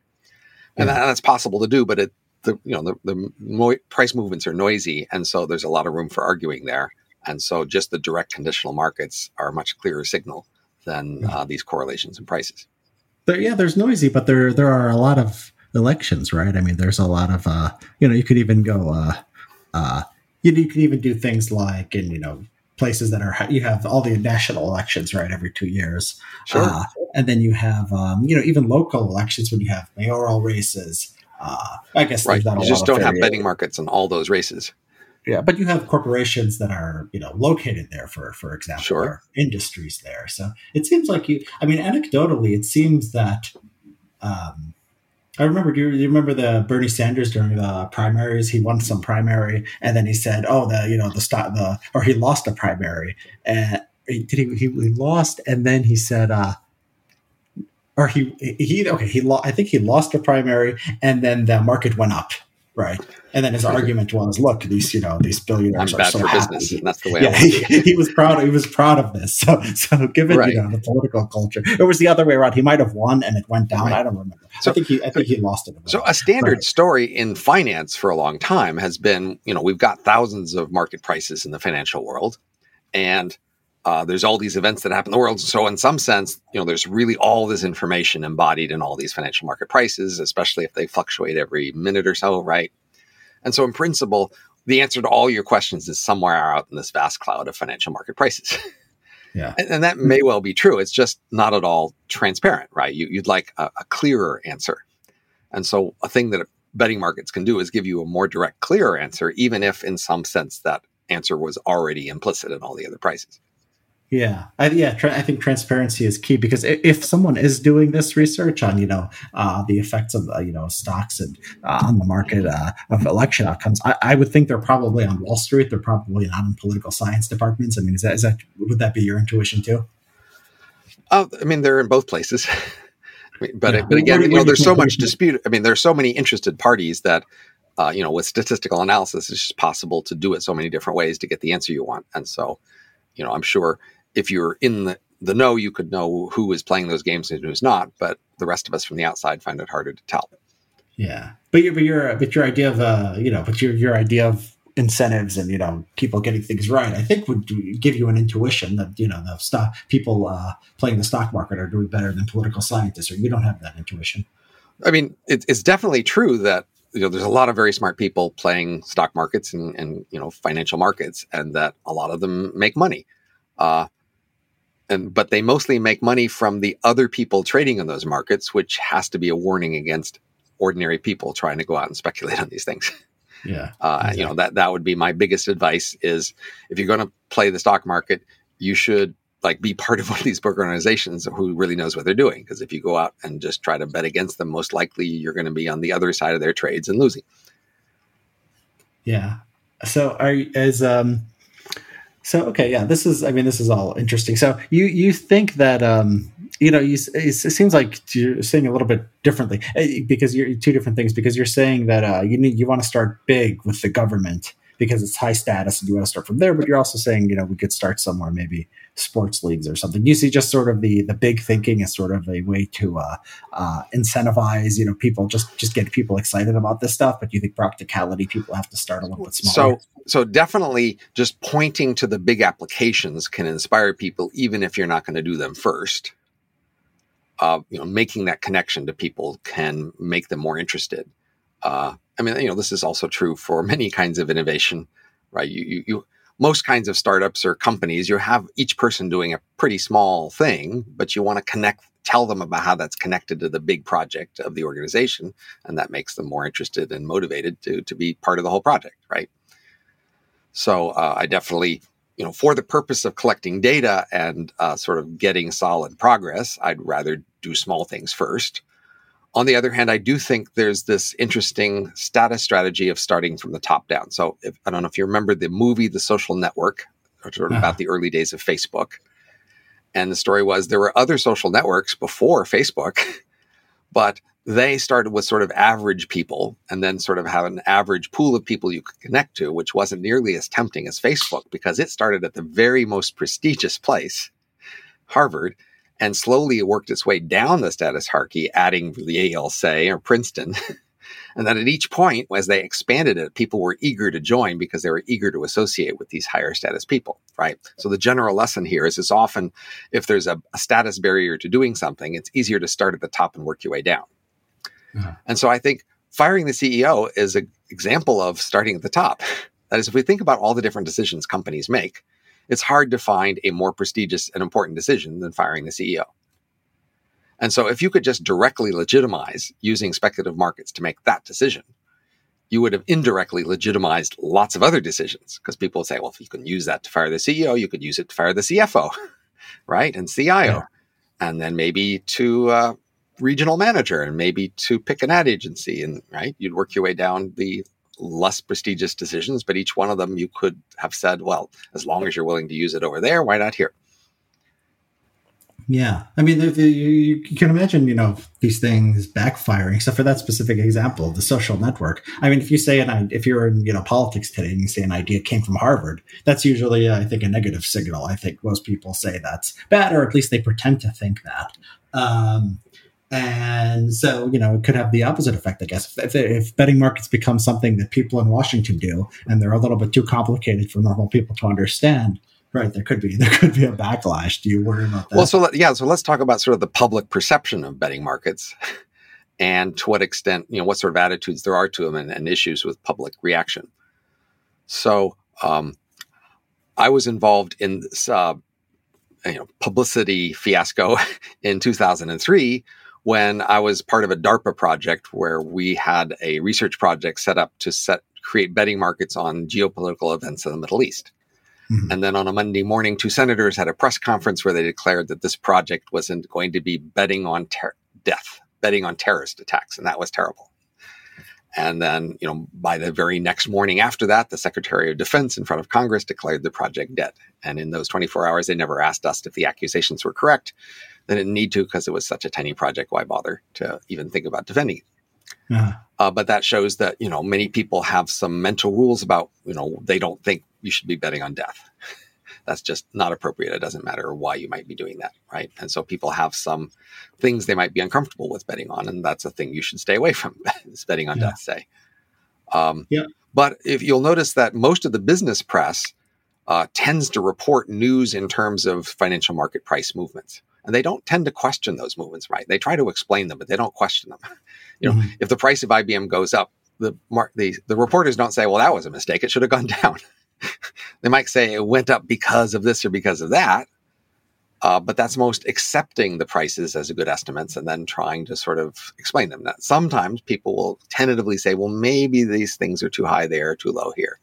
[SPEAKER 2] And that, that's possible to do, but it, the you know the, the mo- price movements are noisy, and so there's a lot of room for arguing there. And so, just the direct conditional markets are a much clearer signal than uh, these correlations in prices
[SPEAKER 1] there, yeah, there's noisy, but there there are a lot of elections, right? I mean, there's a lot of uh, you know, you could even go uh, uh, you, you could even do things like in you know places that are you have all the national elections right every two years,
[SPEAKER 2] sure, uh,
[SPEAKER 1] and then you have um, you know even local elections when you have mayoral races. Uh, I guess
[SPEAKER 2] right. You just don't have betting markets in all those races.
[SPEAKER 1] Yeah, but you have corporations that are you know located there for for example,
[SPEAKER 2] sure.
[SPEAKER 1] industries there. So it seems like you. I mean, anecdotally, it seems that. Um, I remember. Do you, you, remember the Bernie Sanders during the primaries? He won some primary, and then he said, "Oh, the you know the stop the or he lost a primary." And did he, he, he lost, and then he said, uh, or he he okay he lost. I think he lost a primary, and then the market went up Right. And then his argument was, look, these, you know, these billionaires
[SPEAKER 2] I'm
[SPEAKER 1] are so happy.
[SPEAKER 2] Business, that's the way
[SPEAKER 1] yeah, he, he, was proud. He was proud of this. (laughs) So, so given, right. you know, the political culture, it was the other way around. He might have won and it went down. Right. I don't remember. So, I think he, I think he lost it.
[SPEAKER 2] So a standard story in finance for a long time has been, you know, we've got thousands of market prices in the financial world and uh, there's all these events that happen in the world. So, in some sense, you know, there's really all this information embodied in all these financial market prices, especially if they fluctuate every minute or so, right? And so, in principle, the answer to all your questions is somewhere out in this vast cloud of financial market prices. (laughs)
[SPEAKER 1] Yeah.
[SPEAKER 2] and, and, that may well be true. It's just not at all transparent, right? You, would like a, a clearer answer. And so, a thing that betting markets can do is give you a more direct, clearer answer, even if in some sense that answer was already implicit in all the other prices.
[SPEAKER 1] Yeah, I, yeah. Tra- I think transparency is key because if, if, someone is doing this research on, you know, uh, the effects of uh, you know stocks and uh, on the market uh, of election outcomes, I, I, would think they're probably on Wall Street. They're probably not in political science departments. I mean, is that is that would that be your intuition too?
[SPEAKER 2] Oh, I mean, they're in both places. (laughs) but yeah. but again, you know, there's so much dispute. I mean, there's so many interested parties that. Uh, you know, with statistical analysis, it's just possible to do it so many different ways to get the answer you want. And so, you know, I'm sure if you're in the, the know, you could know who is playing those games and who's not. But the rest of us from the outside find it harder to tell.
[SPEAKER 1] Yeah, but your but your but your idea of uh you know but your your idea of incentives and you know people getting things right i think would give you an intuition that you know the stock people uh, playing the stock market are doing better than political scientists or you don't have that intuition
[SPEAKER 2] i mean it, it's definitely true that you know there's a lot of very smart people playing stock markets and, and you know financial markets and that a lot of them make money uh, and but they mostly make money from the other people trading in those markets, which has to be a warning against ordinary people trying to go out and speculate (laughs) on these things.
[SPEAKER 1] Yeah,
[SPEAKER 2] uh, exactly. you know that that would be my biggest advice: is if you're going to play the stock market, you should like be part of one of these broker organizations who really knows what they're doing. Because if you go out and just try to bet against them, most likely you're going to be on the other side of their trades and losing.
[SPEAKER 1] Yeah. So are as um so okay, yeah, this is. I mean, this is all interesting. So you you think that um, you know, you, it seems like you're saying a little bit differently eh, because you're two different things. Because you're saying that uh, you need you want to start big with the government because it's high status and you want to start from there. But you're also saying, you know, we could start somewhere, maybe sports leagues or something. You see, just sort of the the big thinking is sort of a way to uh, uh, incentivize, you know, people just just get people excited about this stuff. But you think practicality, people have to start a little bit smaller.
[SPEAKER 2] So, so definitely, just pointing to the big applications can inspire people, even if you're not going to do them first. Uh, you know, making that connection to people can make them more interested. Uh, I mean, you know, this is also true for (laughs) many kinds of innovation, right? You, you, you, most kinds of startups or companies, you have each person doing a pretty small thing, but you want to connect, tell them about how that's connected to the big project of the organization, and that makes them more interested and motivated to to be part of the whole project, right? So uh, I definitely, you know, for the purpose of collecting data and uh, sort of getting solid progress, I'd rather do small things first. On the other hand, I do think there's this interesting status strategy of starting from the top down. So if, I don't know if you remember the movie The Social Network, sort of about the early days of Facebook. And the story was there were other social networks before Facebook, (laughs) but they started with sort of average people and then sort of have an average pool of people you could connect to, which wasn't nearly as tempting as Facebook because it started at the very most prestigious place, Harvard, and slowly it worked its way down the status hierarchy, adding Yale, say, or Princeton. (laughs) and then at each point, as they expanded it, people were eager to join because they were eager to associate with these higher status people, right? So the general lesson here is it's often if there's a, a status barrier to doing something, it's easier to start at the top and work your way down. Uh-huh. And so I think firing the CEO is an example of starting at the top. (laughs) That is, if we think about all the different decisions companies make, it's hard to find a more prestigious and important decision than firing the CEO. And so if you could just directly legitimize using speculative markets to make that decision, you would have indirectly legitimized lots of other decisions because people would say, well, if you can use that to fire the CEO, you could use it to fire the CFO, (laughs) right? And CIO. Yeah. And then maybe to uh, regional manager and maybe to pick an ad agency. And right, you'd work your way down the less prestigious decisions, but each one of them you could have said, well, as long as you're willing to use it over there, why not here?
[SPEAKER 1] Yeah, I mean, you, you, can imagine, you know, these things backfiring. Except for that specific example, the social network. I mean, if you say an, if you're in, you know, politics today and you say an idea came from Harvard, that's usually, I think, a negative signal. I think most people say that's bad, or at least they pretend to think that. Um, and so, you know, it could have the opposite effect, I guess. If, if, betting markets become something that people in Washington do, and they're a little bit too complicated for normal people to understand, right there could be (laughs) there could be a backlash. Do you worry about that?
[SPEAKER 2] Well so yeah so let's talk about sort of the public perception of betting markets (laughs) and to what extent you know what sort of attitudes there are to them and, and issues with public reaction. So um, i was involved in this uh, you know publicity fiasco (laughs) in 2003 when i was part of a darpa project where we had a research project set up to set create betting markets on geopolitical events in the middle east Mm-hmm. And then on a Monday morning, two senators had a press conference where they declared that this project wasn't going to be betting on ter- death, betting on terrorist attacks. And that was terrible. And then, you know, by the very next morning after that, the Secretary of Defense in front of Congress declared the project dead. And in those 24 hours, they never asked us if the accusations were correct. They didn't need to because it was such a tiny project. Why bother to even think about defending it? Uh-huh. Uh, but that shows that you know many people have some mental rules about you know they don't think you should be betting on death. (laughs) That's just not appropriate. It doesn't matter why you might be doing that, right? And so people have some things they might be uncomfortable with betting on, and that's a thing you should stay away from. (laughs) is betting on yeah. death, say. Um, yeah. But if you'll notice that most of the business press uh, tends to report news in terms of financial market price movements and they don't tend to question those movements right they try to explain them but they don't question them (laughs) you know mm-hmm. if the price of ibm goes up the, the the reporters don't say well that was a mistake it should have gone (laughs) down (laughs) they might say it went up because of this or because of that. Uh, but that's most accepting the prices as a good estimates and then trying to sort of explain them. That sometimes people will tentatively say, well, maybe these things are too high there, too low here.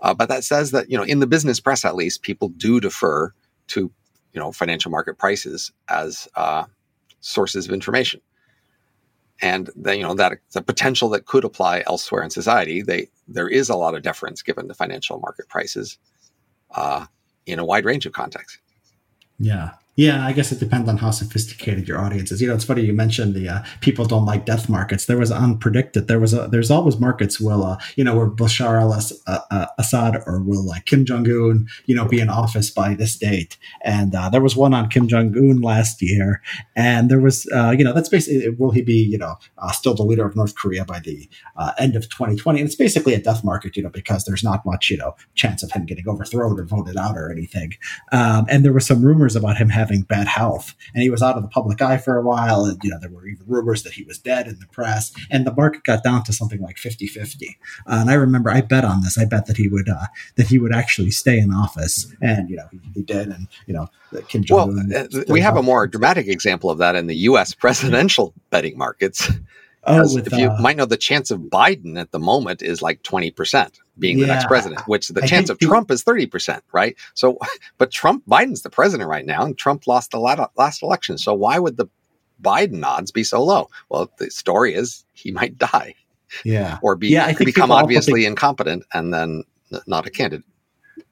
[SPEAKER 2] Uh, but that says that, you know, in the business press, at least, people do defer to, you know, financial market prices as uh, sources of information and then you know that the potential that could apply elsewhere in society. They there is a lot of deference given to financial market prices uh, in a wide range of contexts.
[SPEAKER 1] Yeah, yeah, I guess it depends on how sophisticated your audience is. You know, it's funny you mentioned the uh, people don't like death markets. There was on PredictIt. There was a, there's always markets will uh, you know where Bashar al uh, uh, or will like Kim Jong Un you know be in office by this date. And uh, there was one on Kim Jong Un last year, and there was uh, you know that's basically will he be you know still the leader of North Korea by the end of 2020? And it's basically a death market, you know, because there's not much you know chance of him getting overthrown or voted out or anything. Um, and there were some rumors about him having bad health. And he was out of the public eye for a while. And, you know, there were even rumors that he was dead in the press. And the market got down to something like 50 50. Uh, and I remember I bet on this. I bet that he would, uh, that he would actually stay in office. And, you know, he, he did. And, you know, Kim Jong un.
[SPEAKER 2] Well, uh, we have a more dramatic example of that in the U.S. presidential betting markets. Oh, with, if you uh, might know, the chance of Biden at the moment is like 20% being yeah, the next president, which the I chance of Trump is 30%, right? So, (laughs) but Trump, Biden's the president right now, and Trump lost the last election. So, why would the Biden odds be so low? Well, the story is he might die.
[SPEAKER 1] Yeah.
[SPEAKER 2] or be, yeah, become obviously think- incompetent and then not a candidate.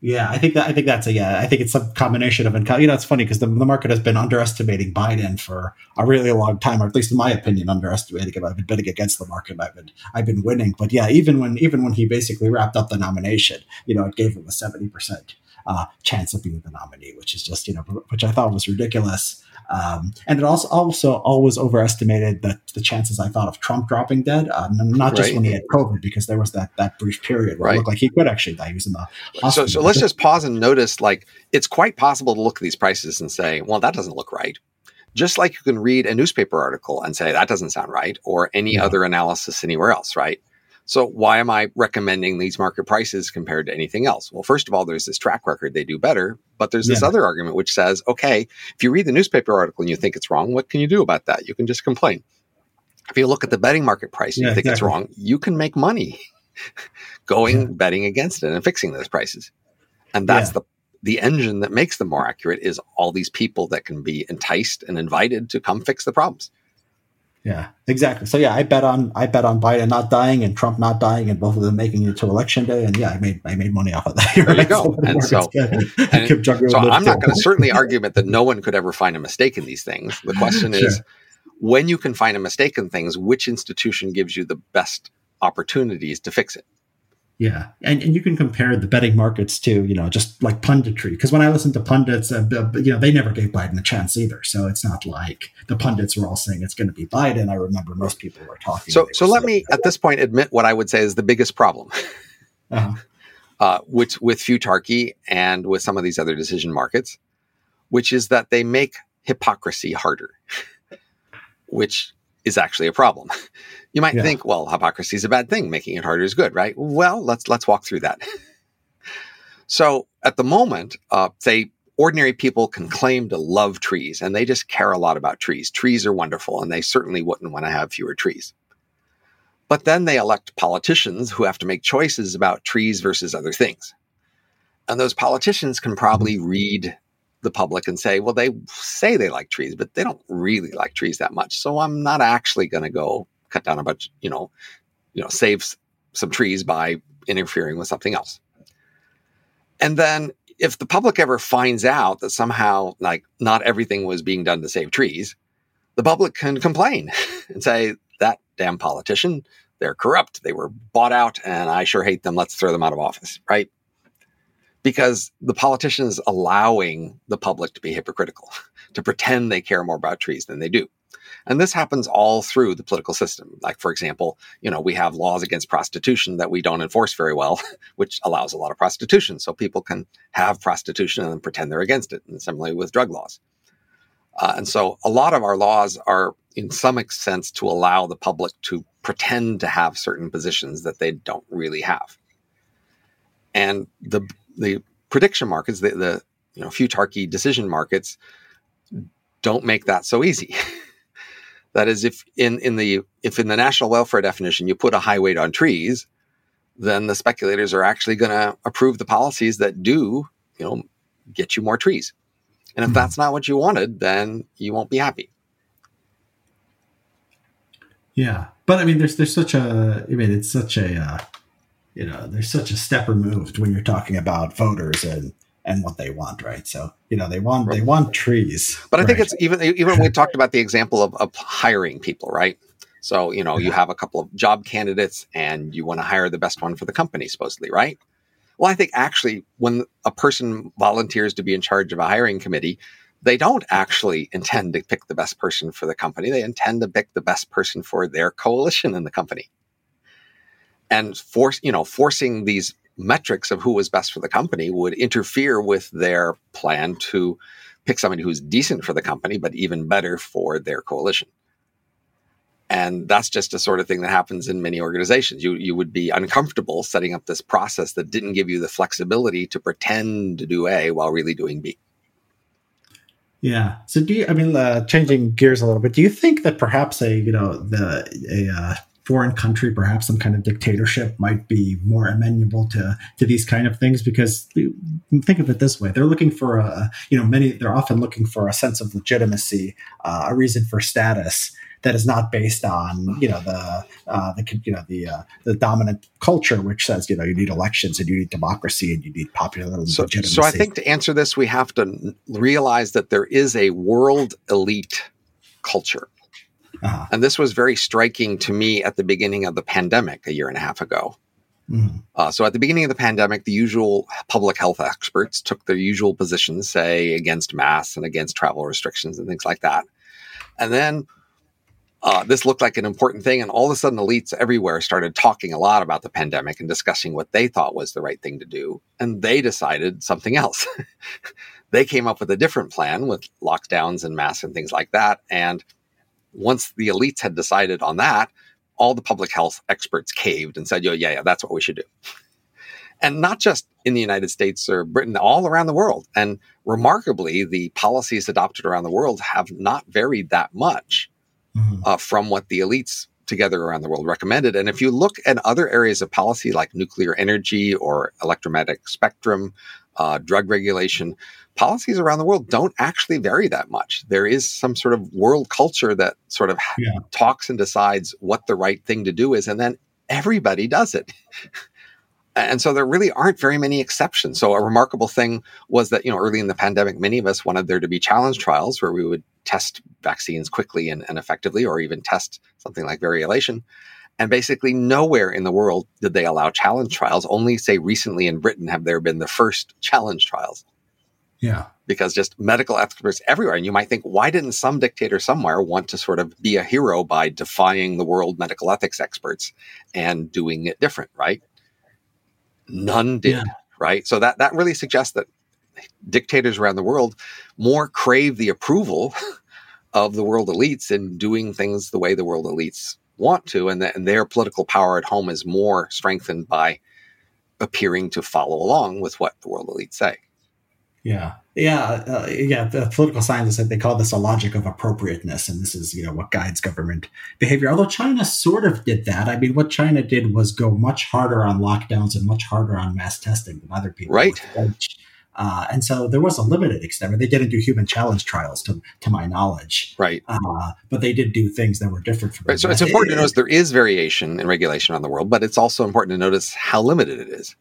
[SPEAKER 1] Yeah, I think that I think that's a yeah. I think it's some combination of you know it's funny because the, the market has been underestimating Biden for a really long time, or at least in my opinion, underestimating him. I've been betting against the market. I've been I've been winning, but yeah, even when even when he basically wrapped up the nomination, you know, it gave him a seventy percent uh, chance of being the nominee, which is just you know which I thought was ridiculous. Um, and it also also always overestimated the, the chances I thought of Trump dropping dead, uh, not just right. when he had COVID, because there was that that brief period where right. it looked like he could actually die. He was in the
[SPEAKER 2] hospital. So, so let's just pause and notice like it's quite possible to look at these prices and say, well, that doesn't look right. Just like you can read a newspaper article and say that doesn't sound right, or any yeah. other analysis anywhere else, right? So why am I recommending these market prices compared to anything else? Well, first of all, there's this track record they do better, but there's this yeah. other argument which says, okay, if you read the newspaper article and you think it's wrong, what can you do about that? You can just complain. If you look at the betting market price and yeah, you think exactly. it's wrong, you can make money (laughs) going yeah. betting against it and fixing those prices. And that's the the engine that makes them more accurate is all these people that can be enticed and invited to come fix the problems.
[SPEAKER 1] Yeah, exactly. So yeah, I bet on I bet on Biden not dying and Trump not dying and both of them making it to election day, and yeah, I made I made money off of that. (laughs)
[SPEAKER 2] There you go. and so, and so (laughs) I'm not going to certainly argue that no one could ever find a mistake in these things. The question (laughs) sure. is, when you can find a mistake in things, which institution gives you the best opportunities to fix it?
[SPEAKER 1] Yeah, and, and you can compare the betting markets to you know just like punditry because when I listen to pundits, uh, you know they never gave Biden a chance either. So it's not like the pundits were all saying it's going to be Biden. I remember most people were talking.
[SPEAKER 2] So so let me at this point admit what I would say is the biggest problem, uh-huh. (laughs) uh, which with Futarchy and with some of these other decision markets, which is that they make hypocrisy harder, (laughs) which is actually a problem. (laughs) You might yeah. think, well, hypocrisy is a bad thing. Making it harder is good, right? Well, let's let's walk through that. (laughs) so at the moment, uh, say ordinary people can claim to love trees and they just care a lot about trees. Trees are wonderful and they certainly wouldn't want to have fewer trees. But then they elect politicians who have to make choices about trees versus other things. And those politicians can probably mm-hmm. read the public and say, well, they say they like trees, but they don't really like trees that much. So I'm not actually going to go cut down a bunch, you know, you know, save some trees by interfering with something else. And then if the public ever finds out that somehow like not everything was being done to save trees, the public can complain (laughs) and say that damn politician, they're corrupt. They were bought out and I sure hate them. Let's throw them out of office, right? Because the politician is allowing the public to be hypocritical, (laughs) to pretend they care more about trees than they do. And this happens all through the political system. Like, for example, you know, we have laws against prostitution that we don't enforce very well, (laughs) which allows a lot of prostitution. So people can have prostitution and then pretend they're against it. And similarly with drug laws. Uh, and so a lot of our laws are, in some sense, to allow the public to pretend to have certain positions that they don't really have. And the the prediction markets, the, the you know futarchy decision markets, don't make that so easy. (laughs) That is, if in, in the if in the national welfare definition you put a high weight on trees, then the speculators are actually going to approve the policies that do, you know, get you more trees. And if mm-hmm. that's not what you wanted, then you won't be happy.
[SPEAKER 1] Yeah, but I mean, there's there's such a I mean, it's such a uh, you know, there's such a step removed when you're talking about voters and and what they want, right? So you know they want they want trees.
[SPEAKER 2] But
[SPEAKER 1] I
[SPEAKER 2] think it's even even we talked about the example of, of hiring people, right? So you know you have a couple of job candidates and you want to hire the best one for the company, supposedly, right? Well, I think actually when a person volunteers to be in charge of a hiring committee, they don't actually intend to pick the best person for the company. They intend to pick the best person for their coalition in the company. And force, you know, forcing these metrics of who was best for the company would interfere with their plan to pick somebody who's decent for the company, but even better for their coalition. And that's just a sort of thing that happens in many organizations. You you would be uncomfortable setting up this process that didn't give you the flexibility to pretend to do A while really doing B.
[SPEAKER 1] Yeah. So do you? I mean, uh, changing gears a little bit. Do you think that perhaps a you know the a uh, foreign country, perhaps some kind of dictatorship, might be more amenable to to these kind of things. Because think of it this way: they're looking for a, you know, many they're often looking for a sense of legitimacy, uh, a reason for status that is not based on you know the uh, the you know the uh, the dominant culture, which says you know you need elections and you need democracy and you need popular
[SPEAKER 2] so,
[SPEAKER 1] legitimacy.
[SPEAKER 2] So I think to answer this, we have to realize that there is a world elite culture uh-huh. And this was very striking to me at the beginning of the pandemic a year and a half ago. Mm-hmm. Uh, so at the beginning of the pandemic, the usual public health experts took their usual positions, say against masks and against travel restrictions and things like that. And then uh, this looked like an important thing, and all of a sudden, elites everywhere started talking a lot about the pandemic and discussing what they thought was the right thing to do. And they decided something else. (laughs) they came up with a different plan with lockdowns and masks and things like that. And once the elites had decided on that, all the public health experts caved and said, "Yo, yeah, yeah, that's what we should do." (laughs) And not just in the United States or Britain, all around the world. And remarkably, the policies adopted around the world have not varied that much mm-hmm. uh, from what the elites together around the world recommended. And if you look at other areas of policy like nuclear energy or electromagnetic spectrum, uh, drug regulation, policies around the world don't actually vary that much. There is some sort of world culture that sort of yeah. talks and decides what the right thing to do is, and then everybody does it. (laughs) and so there really aren't very many exceptions. So a remarkable thing was that, you know, early in the pandemic, many of us wanted there to be challenge trials where we would test vaccines quickly and, and effectively, or even test something like variolation. And basically, nowhere in the world did they allow challenge trials. Only, say, recently in Britain have there been the first challenge trials.
[SPEAKER 1] Yeah.
[SPEAKER 2] Because just medical experts everywhere. And you might think, why didn't some dictator somewhere want to sort of be a hero by defying the world medical ethics experts and doing it different, right? None did, yeah. right? So that, that really suggests that dictators around the world more crave the approval (laughs) of the world elites in doing things the way the world elites want to, and, that, and their political power at home is more strengthened by appearing to follow along with what the world elites say.
[SPEAKER 1] Yeah, yeah, uh, yeah. The political scientists they call this a logic of appropriateness, and this is you know what guides government behavior. Although China sort of did that. I mean, what China did was go much harder on lockdowns and much harder on mass testing than other people.
[SPEAKER 2] Right.
[SPEAKER 1] Uh, and so there was a limited extent. They didn't do human challenge trials, to, to my knowledge.
[SPEAKER 2] Right.
[SPEAKER 1] Uh, but they did do things that were different from.
[SPEAKER 2] Right. So it's important to notice there is variation in regulation on the world, but it's also important to notice how limited it is.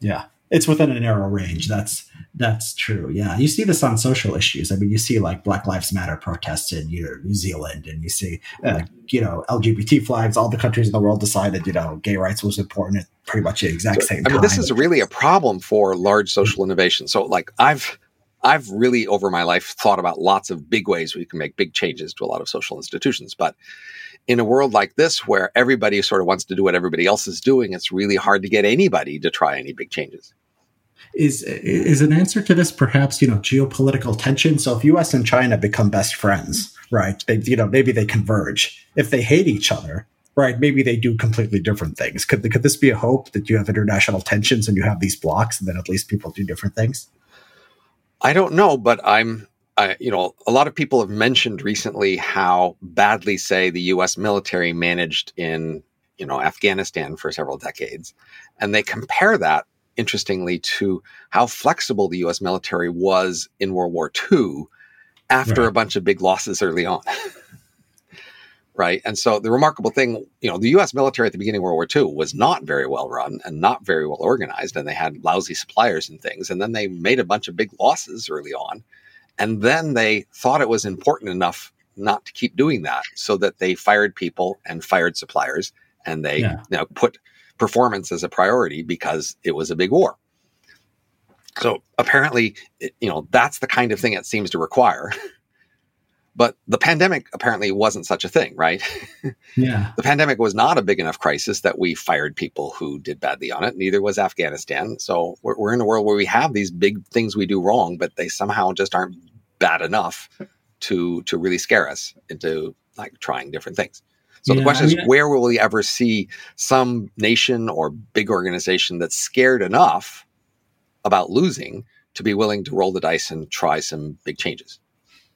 [SPEAKER 1] Yeah it's within a narrow range. That's that's true. Yeah, you see this on social issues. I mean, you see like Black Lives Matter protests in you know New Zealand, and you see uh, you know LGBT flags. All the countries in the world decided you know gay rights was important at pretty much the exact so, same. I
[SPEAKER 2] mean, this is really a problem for large social innovation. So, like I've I've really over my life thought about lots of big ways we can make big changes to a lot of social institutions, but in a world like this where everybody sort of wants to do what everybody else is doing, it's really hard to get anybody to try any big changes.
[SPEAKER 1] Is is an answer to this perhaps you know geopolitical tension? So if us and china become best friends right they you know maybe they converge. If they hate each other right maybe they do completely different things. Could, could this be a hope that you have international tensions and you have these blocks and then at least people do different things?
[SPEAKER 2] I don't know but i'm You know, a lot of people have mentioned recently how badly, say, the U.S. military managed in, you know, Afghanistan for several decades, and they compare that interestingly, to how flexible the U.S. military was in World War II after right. a bunch of big losses early on. (laughs) right. And so the remarkable thing, you know, the U.S. military at the beginning of World War II was not very well run and not very well organized, and they had lousy suppliers and things. And then they made a bunch of big losses early on. And then they thought it was important enough not to keep doing that so that they fired people and fired suppliers and they yeah. you know, put performance as a priority because it was a big war. So apparently, you know, that's the kind of thing it seems to require. (laughs) But the pandemic apparently wasn't such a thing, right? (laughs)
[SPEAKER 1] Yeah.
[SPEAKER 2] the pandemic was not a big enough crisis that we fired people who did badly on it. Neither was Afghanistan. So we're, we're in a world where we have these big things we do wrong, but they somehow just aren't bad enough to to really scare us into like trying different things. So yeah, the question I mean, is, where will we ever see some nation or big organization that's scared enough about losing to be willing to roll the dice and try some big changes?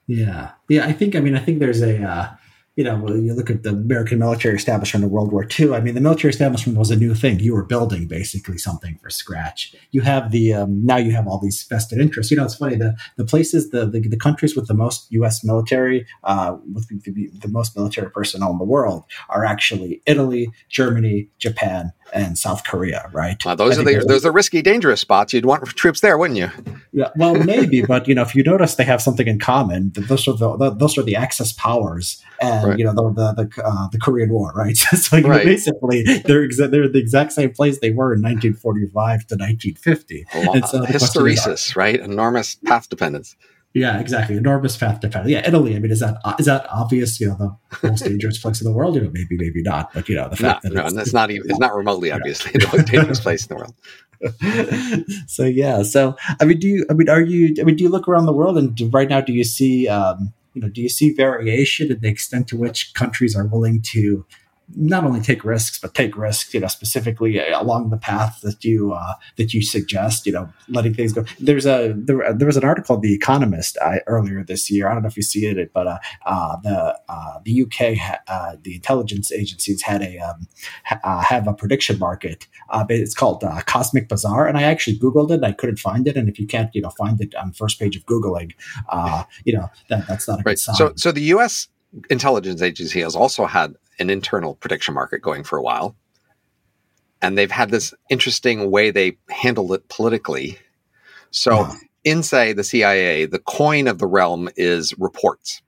[SPEAKER 1] Yeah, yeah. I think. I mean, I think there's a. Uh, you know, you look at the American military establishment in World War II. I mean, the military establishment was a new thing. You were building basically something from scratch. You have the um, now you have all these vested interests. You know, it's funny the the places the the, the countries with the most U.S. military uh, with the, the most military personnel in the world are actually Italy, Germany, Japan, and South Korea, right?
[SPEAKER 2] Well, those are the, those are risky, dangerous spots. You'd want troops there, wouldn't you?
[SPEAKER 1] Yeah, well, maybe, but you know, if you notice, they have something in common. Those are the those are the Axis powers, and right. you know, the the the, uh, the, Korean War, right? (laughs) so right. basically, they're exa- they're the exact same place they were in 1945 to 1950.
[SPEAKER 2] and so hysteresis, right? Enormous path dependence.
[SPEAKER 1] Yeah, exactly. Enormous path dependence. Yeah, Italy. I mean, is that is that obvious? You know, the most dangerous place in the world. You know, maybe, maybe not. But you know, the fact
[SPEAKER 2] no, that no, it's, it's not even it's not remotely obviously the most dangerous place in the world. (laughs)
[SPEAKER 1] so yeah, so I mean, do you? I mean, are you? I mean, do you look around the world and do, right now do you see? Um, you know, do you see variation in the extent to which countries are willing to not only take risks, but take risks, you know, specifically uh, along the path that you uh, that you suggest. You know, letting things go. There's a there, there was an article in The Economist uh, earlier this year. I don't know if you see it, but uh, uh the uh, the UK ha- the intelligence agencies had a um, ha- have a prediction market. it's called Cosmic Bazaar, and I actually googled it. and I couldn't find it, and if you can't, you know, find it on first page of googling, you know, that, that's not a right. good sign.
[SPEAKER 2] So, so the U.S. intelligence agency has also had an internal prediction market going for a while. And they've had this interesting way they handle it politically. So, yeah. in say the CIA, the coin of the realm is reports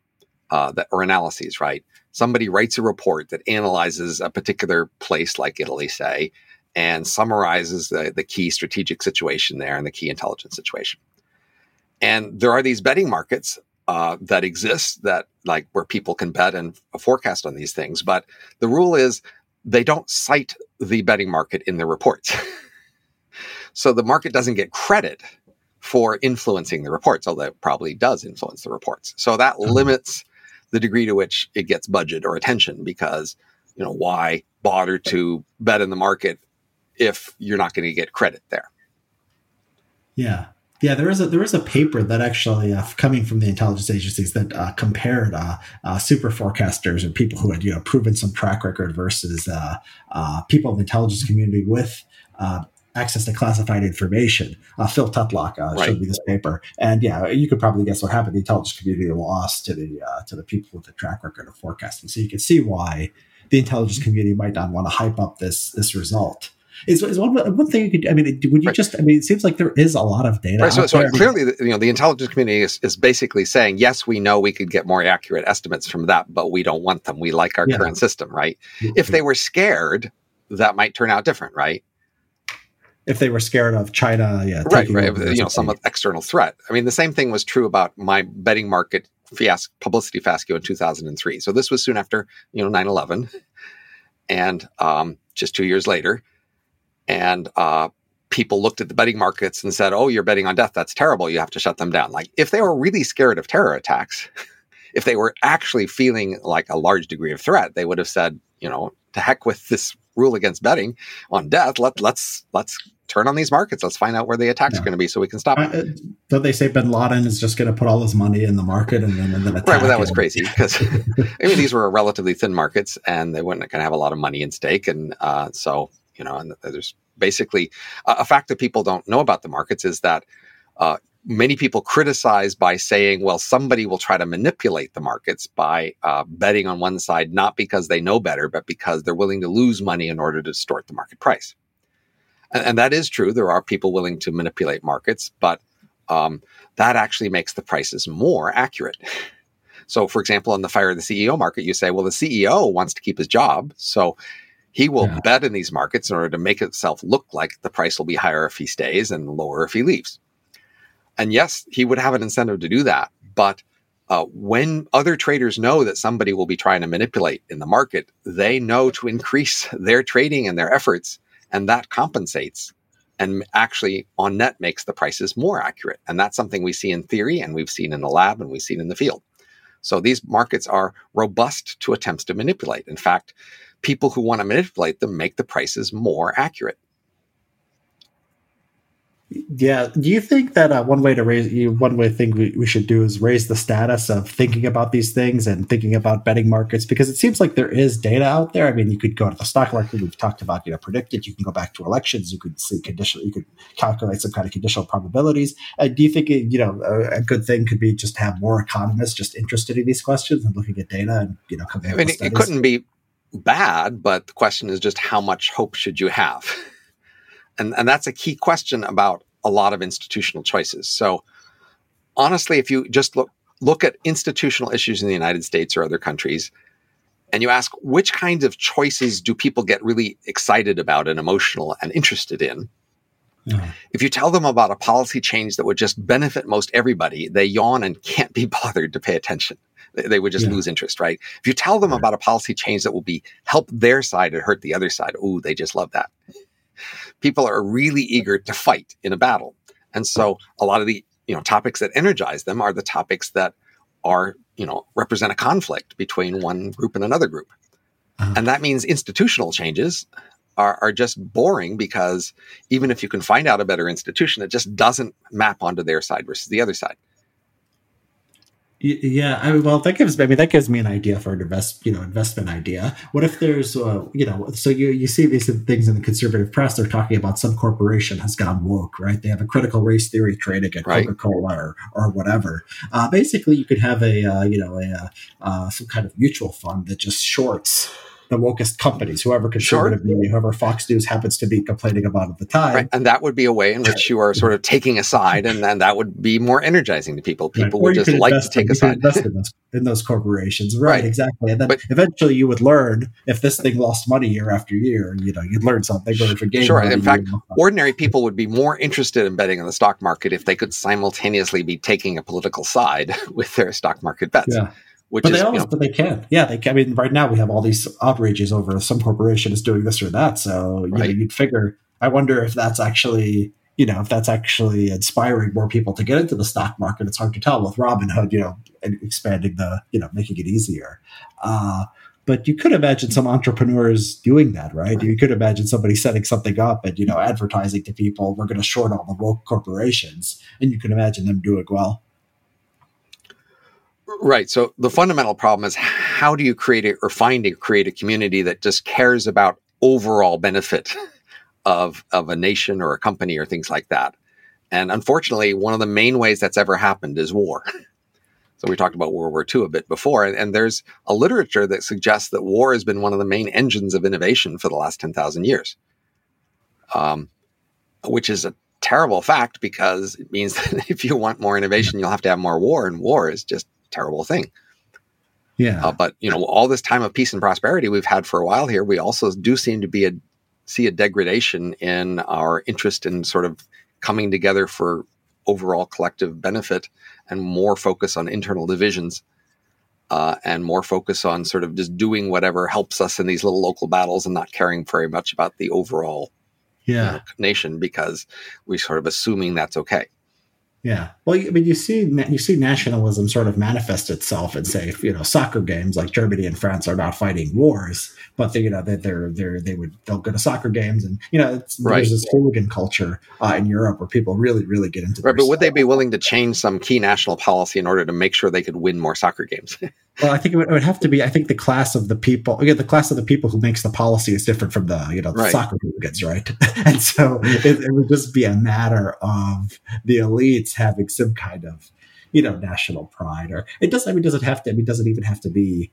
[SPEAKER 2] uh, that or analyses, right? Somebody writes a report that analyzes a particular place, like Italy, say, and summarizes the, the key strategic situation there and the key intelligence situation. And there are these betting markets uh, that exists that like where people can bet and forecast on these things. But the rule is they don't cite the betting market in their reports. (laughs) so the market doesn't get credit for influencing the reports, although it probably does influence the reports. So that mm-hmm. limits the degree to which it gets budget or attention because, you know, why bother to bet in the market if you're not going to get credit there?
[SPEAKER 1] Yeah. Yeah, there is a there is a paper that actually uh, coming from the intelligence agencies that uh, compared uh, uh super forecasters or people who had you know proven some track record versus uh, uh, people in the intelligence community with access to classified information. Phil Tetlock right. showed me this paper, and yeah, you could probably guess what happened. The intelligence community lost to the to the people with the track record of forecasting. So you can see why the intelligence community might not want to hype up this this result is, is one, one thing you could, I mean, would you right. just, I mean, it seems like there is a lot of data.
[SPEAKER 2] Right. So, so clearly, you know, the intelligence community is, is basically saying, yes, we know we could get more accurate estimates from that, but we don't want them. We like our yeah. current system, right? If they were scared, that might turn out different, right?
[SPEAKER 1] If they were scared of China, yeah,
[SPEAKER 2] right, right, you know, some external threat. I mean, the same thing was true about my betting market fiasco, publicity fiasco in 2003. So this was soon after, you know, 9/11, and um, just two years later, and uh, people looked at the betting markets and said, "Oh, you're betting on death. That's terrible. You have to shut them down." Like if they were really scared of terror attacks, (laughs) if they were actually feeling like a large degree of threat, they would have said, "You know, to heck with this rule against betting on death. Let let's let's turn on these markets. Let's find out where the attacks yeah. are going to be so we can stop uh,
[SPEAKER 1] don't they say Bin Laden is just going to put all his money in the market and then, and then attack?
[SPEAKER 2] Right, well, that was crazy because (laughs) I mean these were relatively thin markets and they weren't going to have a lot of money in stake, and uh, so you know, and there's basically a fact that people don't know about the markets is that uh, many people criticize by saying, well, somebody will try to manipulate the markets by uh, betting on one side, not because they know better, but because they're willing to lose money in order to distort the market price. And, and that is true. There are people willing to manipulate markets, but um, that actually makes the prices more accurate. (laughs) So, for example, on the fire of the CEO market, you say, well, the CEO wants to keep his job. So he will yeah. bet in these markets in order to make itself look like the price will be higher if he stays and lower if he leaves. And yes, he would have an incentive to do that. But uh, when other traders know that somebody will be trying to manipulate in the market, they know to increase (laughs) their trading and their efforts, and that compensates and actually on net makes the prices more accurate. And that's something we see in theory and we've seen in the lab and we've seen in the field. So these markets are robust to attempts to manipulate. In fact, people who want to manipulate them make the prices more accurate.
[SPEAKER 1] Yeah. Do you think that uh, one way to raise you one way thing we, we should do is raise the status of thinking about these things and thinking about betting markets because it seems like there is data out there. I mean, you could go to the stock market. We've talked about you know PredictIt. You can go back to elections. You could see conditional. You could calculate some kind of conditional probabilities. Uh, do you think it, you know a, a, good thing could be just have more economists just interested in these questions and looking at data and you know coming?
[SPEAKER 2] I mean, it couldn't be bad, but the question is just how much hope should you have? And, and that's a key question about a lot of institutional choices. So honestly, if you just look, look at institutional issues in the United States or other countries, and you ask which kinds of choices do people get really excited about and emotional and interested in, yeah. If you tell them about a policy change that would just benefit most everybody, they yawn and can't be (laughs) bothered to pay attention they would just yeah. lose interest, right? If you tell them right. about a policy change that will be help their side and hurt the other side, ooh, they just love that. People are really eager to fight in a battle. And so a lot of the, you know, topics that energize them are the topics that are, you know, represent a conflict between one group and another group. Uh-huh. And that means institutional changes are, are just boring because even if you can find out a better institution, it just doesn't map onto their side versus the other side.
[SPEAKER 1] Yeah, I mean, well, that gives I mean that gives me an idea for an invest you know investment idea. What if there's uh, you know so you you see these things in the conservative press they're talking about some corporation has gone woke right they have a critical race theory trading at right. Coca Cola or, or whatever. Uh, basically, you could have a uh, you know a uh, some kind of mutual fund that just shorts the wokest companies, whoever conservative sure. media, whoever Fox News happens to be complaining about at the time. Right.
[SPEAKER 2] And that would be a way in which you are sort of taking a side, and then that would be more energizing to people. People right. would just like to take a side.
[SPEAKER 1] Invest in those, in those corporations. Right, right, exactly. And then but, eventually you would learn if this thing lost money year after year, and you know, you'd learn something or if a game.
[SPEAKER 2] Sure. In fact, ordinary people would be more interested in betting on the stock market if they could simultaneously be taking a political side (laughs) with their stock market bets.
[SPEAKER 1] Yeah. Which but is, they always, you know, but they can. Yeah, they can. I mean, right now we have all these outrages over some corporation is doing this or that. So you right. know, you'd figure. I wonder if that's actually, you know, if that's actually inspiring more people to get into the stock market. It's hard to tell with Robinhood, you know, expanding the, you know, making it easier. Uh, but you could imagine some entrepreneurs doing that, right? right? You could imagine somebody setting something up and you know advertising to people, we're going to short all the woke corporations, and you can imagine them doing well.
[SPEAKER 2] Right. So the fundamental problem is how do you create it or find a create a community that just cares about overall benefit of of a nation or a company or things like that. And unfortunately, one of the main ways that's ever happened is war. So we talked about World War II a bit before, and, and there's a literature that suggests that war has been one of the main engines of innovation for the last ten thousand years. Um, which is a terrible fact because it means (laughs) that if you want more innovation, you'll have to have more war, and war is just terrible thing.
[SPEAKER 1] Yeah.
[SPEAKER 2] Uh, but you know, all this time of peace and prosperity we've had for a while here, we also do seem to be a see a degradation in our interest in sort of coming together for overall collective benefit and more focus on internal divisions uh, and more focus on sort of just doing whatever helps us in these little local battles and not caring very much about the overall
[SPEAKER 1] yeah.
[SPEAKER 2] you know, nation because we're sort of assuming that's okay.
[SPEAKER 1] Yeah. Well, I mean, you see, you see nationalism sort of manifest itself in, say, you know, soccer games like Germany and France are not fighting wars, but they, you know, they, they're, they're, they would, they'll go to soccer games and, you know, right. there's this hooligan culture uh, in Europe where people really, really get into
[SPEAKER 2] Right. But would they be willing to change some key national policy in order to make sure they could win more soccer games? (laughs)
[SPEAKER 1] well, I think it would, it would, have to be, I think the class of the people, again, the class of the people who makes the policy is different from the, you know, the right. soccer hooligans, right? (laughs) and so it, it would just be a matter of the elites having some kind of you know national pride or it doesn't i mean does it have to i mean does it even have to be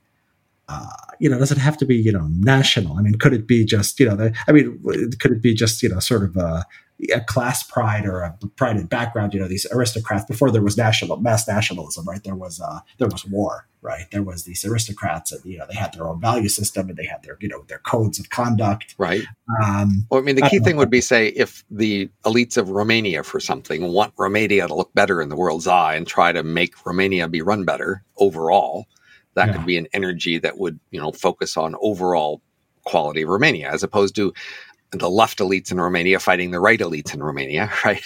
[SPEAKER 1] uh, you know, does it have to be, you know, national? I mean, could it be just, you know, the, I mean, could it be just, you know, sort of a, a class pride or a pride in background? You know, these aristocrats before there was national mass nationalism, right? There was, uh, there was war, right? There was these aristocrats, and you know, they had their own value system, and they had their, you know, their codes of conduct,
[SPEAKER 2] right? Um, well, I mean, the key thing know. would be, say, if the elites of Romania, for something, want Romania to look better in the world's eye and try to make Romania be run better overall that yeah. could be an energy that would, you know, focus on overall quality of Romania as opposed to the left elites in Romania fighting the right elites in Romania, (laughs) right?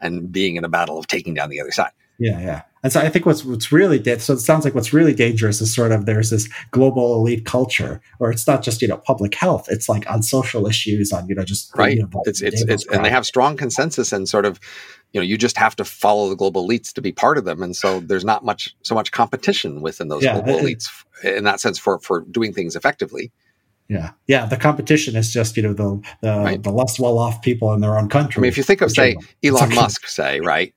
[SPEAKER 2] and being in a battle of taking down the other side.
[SPEAKER 1] Yeah, yeah. And so I think what's what's really da- so it sounds like what's really dangerous is sort of there's this global elite culture, or it's not just you know public health; it's like on social issues, on you know just
[SPEAKER 2] right.
[SPEAKER 1] You know,
[SPEAKER 2] it's it's, it's and they have strong consensus and sort of you know you just have to follow the global elites to be part of them and so there's not much so much competition within those yeah, global it, elites in that sense for for doing things effectively
[SPEAKER 1] yeah yeah the competition is just you know the the, right. the less well-off people in their own country
[SPEAKER 2] i mean if you think of say elon musk say right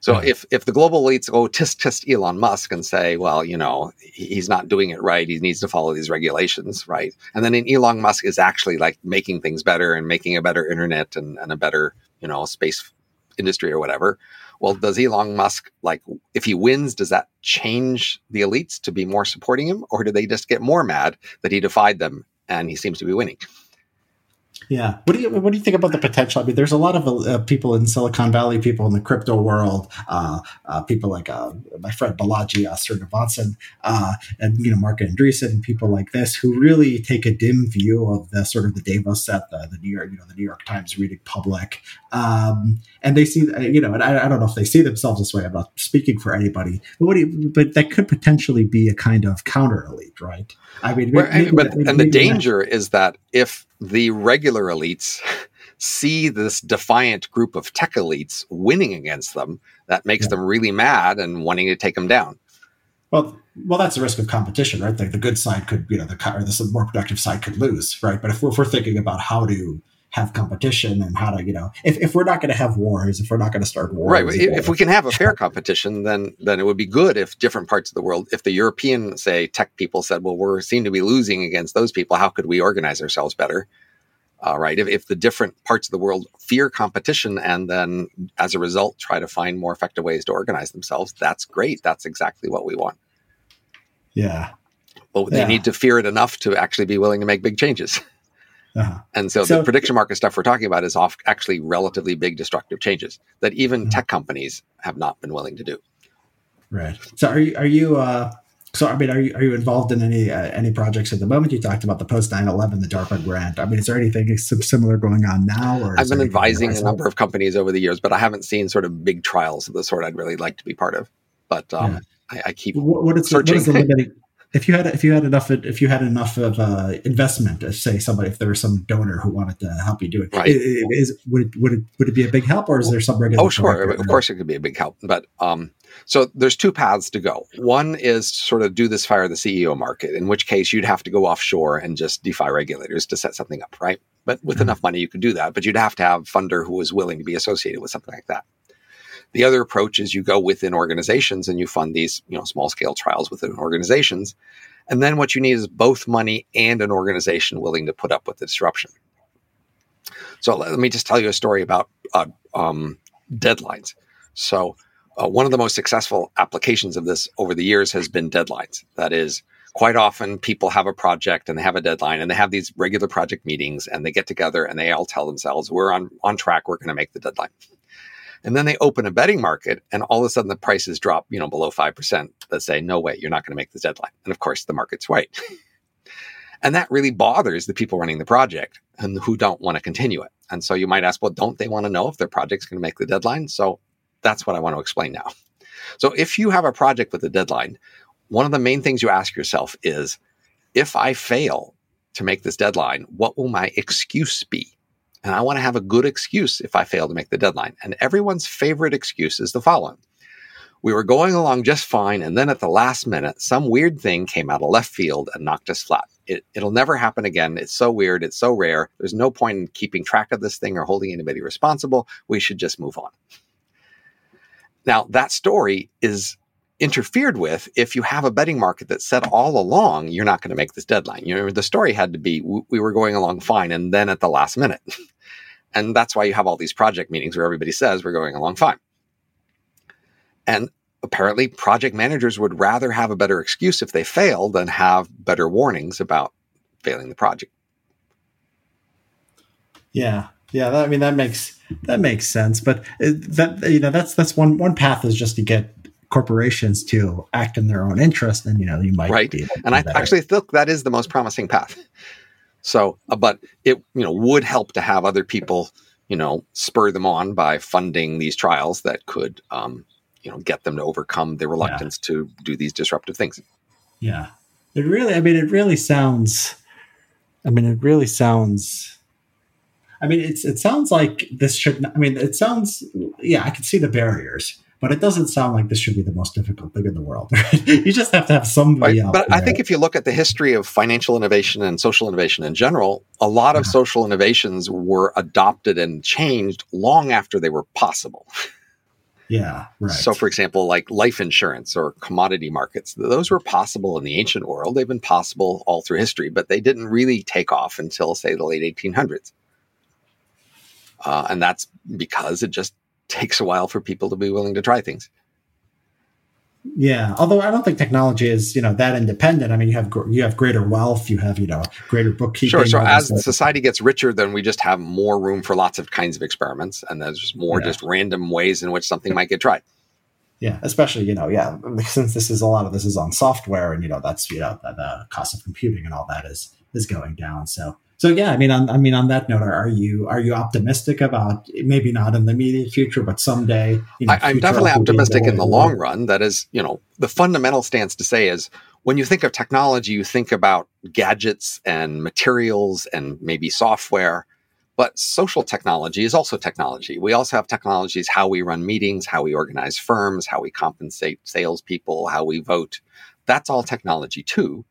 [SPEAKER 2] so yeah. if if the global elites go test test Elon Musk and say, well, you know, he's not doing it right, he needs to follow these regulations, right? And then Elon Musk is actually like making things better and making a better internet and, and a better, you know, space industry or whatever. Well, does Elon Musk like if he wins, does that change the elites to be more supporting him, or do they just get more mad that he defied them and he seems to be winning?
[SPEAKER 1] Yeah. What do you What do you think about the potential? I mean, there's a lot of uh, people in Silicon Valley, people in the crypto world, uh, uh, people like uh, my friend Balaji uh, Srinivasan, uh, and you know Marc Andreessen, and people like this who really take a dim view of the sort of the Davos set, the, the New York, you know, the New York Times reading public, um, and they see, you know, and I, I, don't know if they see themselves this way. I'm not speaking for anybody, but what do you, but that could potentially be a kind of counter elite, right?
[SPEAKER 2] I mean, maybe, but maybe, and the danger is that if the regular elites see this defiant group of tech elites winning against them, that makes yeah. them really mad and wanting to take them down.
[SPEAKER 1] Well, well, that's the risk of competition, right? Like the good side could, you know, the or the more productive side could lose, right? But if we're, if we're thinking about how to have competition and how to, you know, if, if we're not going to have wars, if we're not going to start wars,
[SPEAKER 2] right? If we can have a fair (laughs) competition, then then it would be good if different parts of the world, if the European, say, tech people said, well, we're seem to be losing against those people. How could we organize ourselves better? Uh, right? If, if the different parts of the world fear competition and then as a result try to find more effective ways to organize themselves, that's great. That's exactly what we want.
[SPEAKER 1] Yeah.
[SPEAKER 2] But they need to fear it enough to actually be willing to make big changes. (laughs) Uh-huh. And so, so, the prediction market stuff we're talking about is off actually relatively big destructive changes that even mm-hmm. tech companies have not been willing to do.
[SPEAKER 1] Right. So are you are you uh, so I mean are you are you involved in any uh, any projects at the moment? You talked about the post 9/11 the DARPA grant. I mean is there anything similar going on now
[SPEAKER 2] or I've been advising a number of companies over the years, but I haven't seen sort of big trials of the sort I'd really like to be part of. But um, yeah. I, I, keep what, what is, searching. What is the (laughs) limiting,
[SPEAKER 1] if you had if you had enough if you had enough of uh, investment, if say somebody if there was some donor who wanted to help you do it, right. is would it would it would it be a big help or is there some regular?
[SPEAKER 2] Oh, sure, of course it could be a big help, but um, so there's two paths to go. One is sort of do this fire the CEO market, in which case you'd have to go offshore and just defy regulators to set something up, right? But with mm-hmm. enough money, you could do that, but you'd have to have funder who was willing to be associated with something like that. The other approach is you go within organizations and you fund these, you know, small scale trials within organizations. And then what you need is both money and an organization willing to put up with the disruption. So let me just tell you a story about uh, um, deadlines. So uh, one of the most successful applications of this over the years has been deadlines. That is, quite often people have a project and they have a deadline and they have these regular project meetings and they get together and they all tell themselves, we're on, on track, we're going to make the deadline. And then they open a betting market and all of a sudden the prices drop, you know, below 5% that say, no way, you're not going to make the deadline. And of course the market's right. (laughs) and that really bothers the people running the project and who don't want to continue it. And so you might ask, well, don't they want to know if their project's going to make the deadline? So that's what I want to explain now. So if you have a project with a deadline, one of the main things you ask yourself is, if I fail to make this deadline, what will my excuse be? And I want to have a good excuse if I fail to make the deadline. And everyone's favorite excuse is the following. We were going along just fine, and then at the last minute, some weird thing came out of left field and knocked us flat. It, will never happen again. It's so weird. It's so rare. There's no point in keeping track of this thing or holding anybody responsible. We should just move on. Now, that story is interfered with if you have a betting market that said all along you're not going to make this deadline. You know, the story had to be we were going along fine, and then at the last minute. (laughs) And that's why you have all these project meetings where everybody says we're going along fine. And apparently, project managers would rather have a better excuse if they fail than have better warnings about failing the project.
[SPEAKER 1] Yeah, yeah. That, I mean, that makes that makes sense. But that you know, that's that's one one path is just to get corporations to act in their own interest, and you know, you might
[SPEAKER 2] right. and I actually think that is the most promising path. So, uh, but it you know would help to have other people you know spur them on by funding these trials that could um, you know get them to overcome their reluctance yeah. to do these disruptive things.
[SPEAKER 1] Yeah, it really. I mean, it really sounds. I mean, it really sounds. I mean, it's it sounds like this should. I mean, it sounds. Yeah, I can see the barriers but it doesn't sound like this should be the most difficult thing in the world. (laughs) you just have to have somebody right.
[SPEAKER 2] But I think if you look at the history of financial innovation and social innovation in general, a lot of social innovations were adopted and changed long after they were possible.
[SPEAKER 1] Yeah, right.
[SPEAKER 2] So, for example, like life insurance or commodity markets, those were possible in the ancient world. They've been possible all through history, but they didn't really take off until, say, the late 1800s. Uh, and that's because it just takes a while for people to be willing to try things.
[SPEAKER 1] Yeah, although I don't think technology is you know that independent. I mean, you have you have greater wealth, you have you know greater bookkeeping.
[SPEAKER 2] Sure. So as society gets richer, then we just have more room for lots of kinds of experiments, and there's just more yeah. just random ways in which something might get tried.
[SPEAKER 1] Yeah, especially you know, yeah, since this is a lot of this is on software, and you know that's you know the, the cost of computing and all that is is going down. So so yeah, I mean, on, I mean, on that note, are you are you optimistic about maybe not in the immediate future, but someday?
[SPEAKER 2] You know, I, am definitely optimistic in the long run. That is, you know, the fundamental stance to say is when you think of technology, you think about gadgets and materials and maybe software. But social technology is also technology. We also have technologies how we run meetings, how we organize firms, how we compensate salespeople, how we vote. That's all technology too.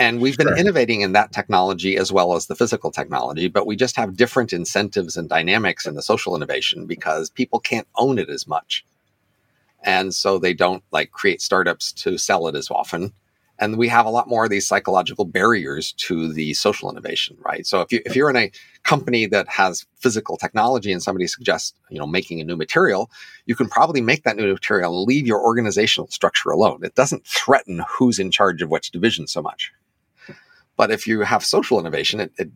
[SPEAKER 2] And we've been innovating in that technology as well as the physical technology, but we just have different incentives and dynamics in the social innovation because people can't own it as much. And so they don't like create startups to sell it as often. And we have a lot more of these psychological barriers to the social innovation, right? So if you if you're in a company that has physical technology and somebody suggests, you know, making a new material, you can probably make that new material and leave your organizational structure alone. It doesn't threaten who's in charge of which division so much. But if you have social innovation, it, it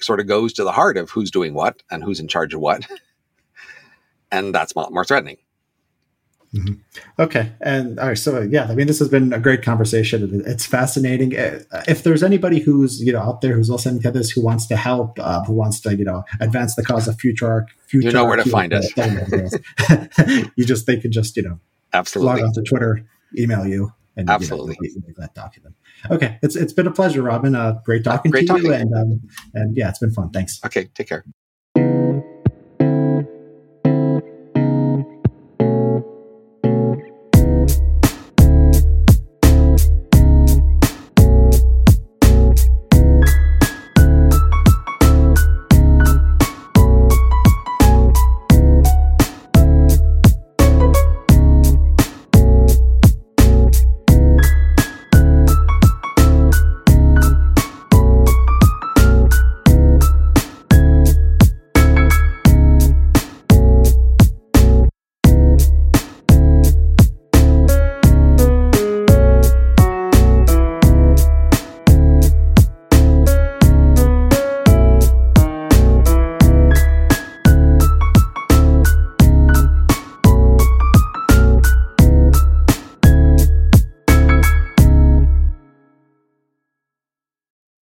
[SPEAKER 2] sort of goes to the heart of who's doing what and who's in charge of what. (laughs) and that's more threatening.
[SPEAKER 1] Mm-hmm. Okay. And all right. So yeah, I mean, this has been a great conversation. It's fascinating. Uh, if there's anybody who's, you know, out there who's listening to this, who wants to help, uh, who wants to, you know, advance the cause of futarchy, futarchy,
[SPEAKER 2] you know where to find us. (laughs) (laughs)
[SPEAKER 1] you just, they can just, you know,
[SPEAKER 2] absolutely
[SPEAKER 1] log on to Twitter, email you
[SPEAKER 2] and absolutely
[SPEAKER 1] you know, that document. Okay, it's it's been a pleasure, Robin. Uh, great talking great to talking. you, and um, and yeah, it's been fun. Thanks.
[SPEAKER 2] Okay, take care.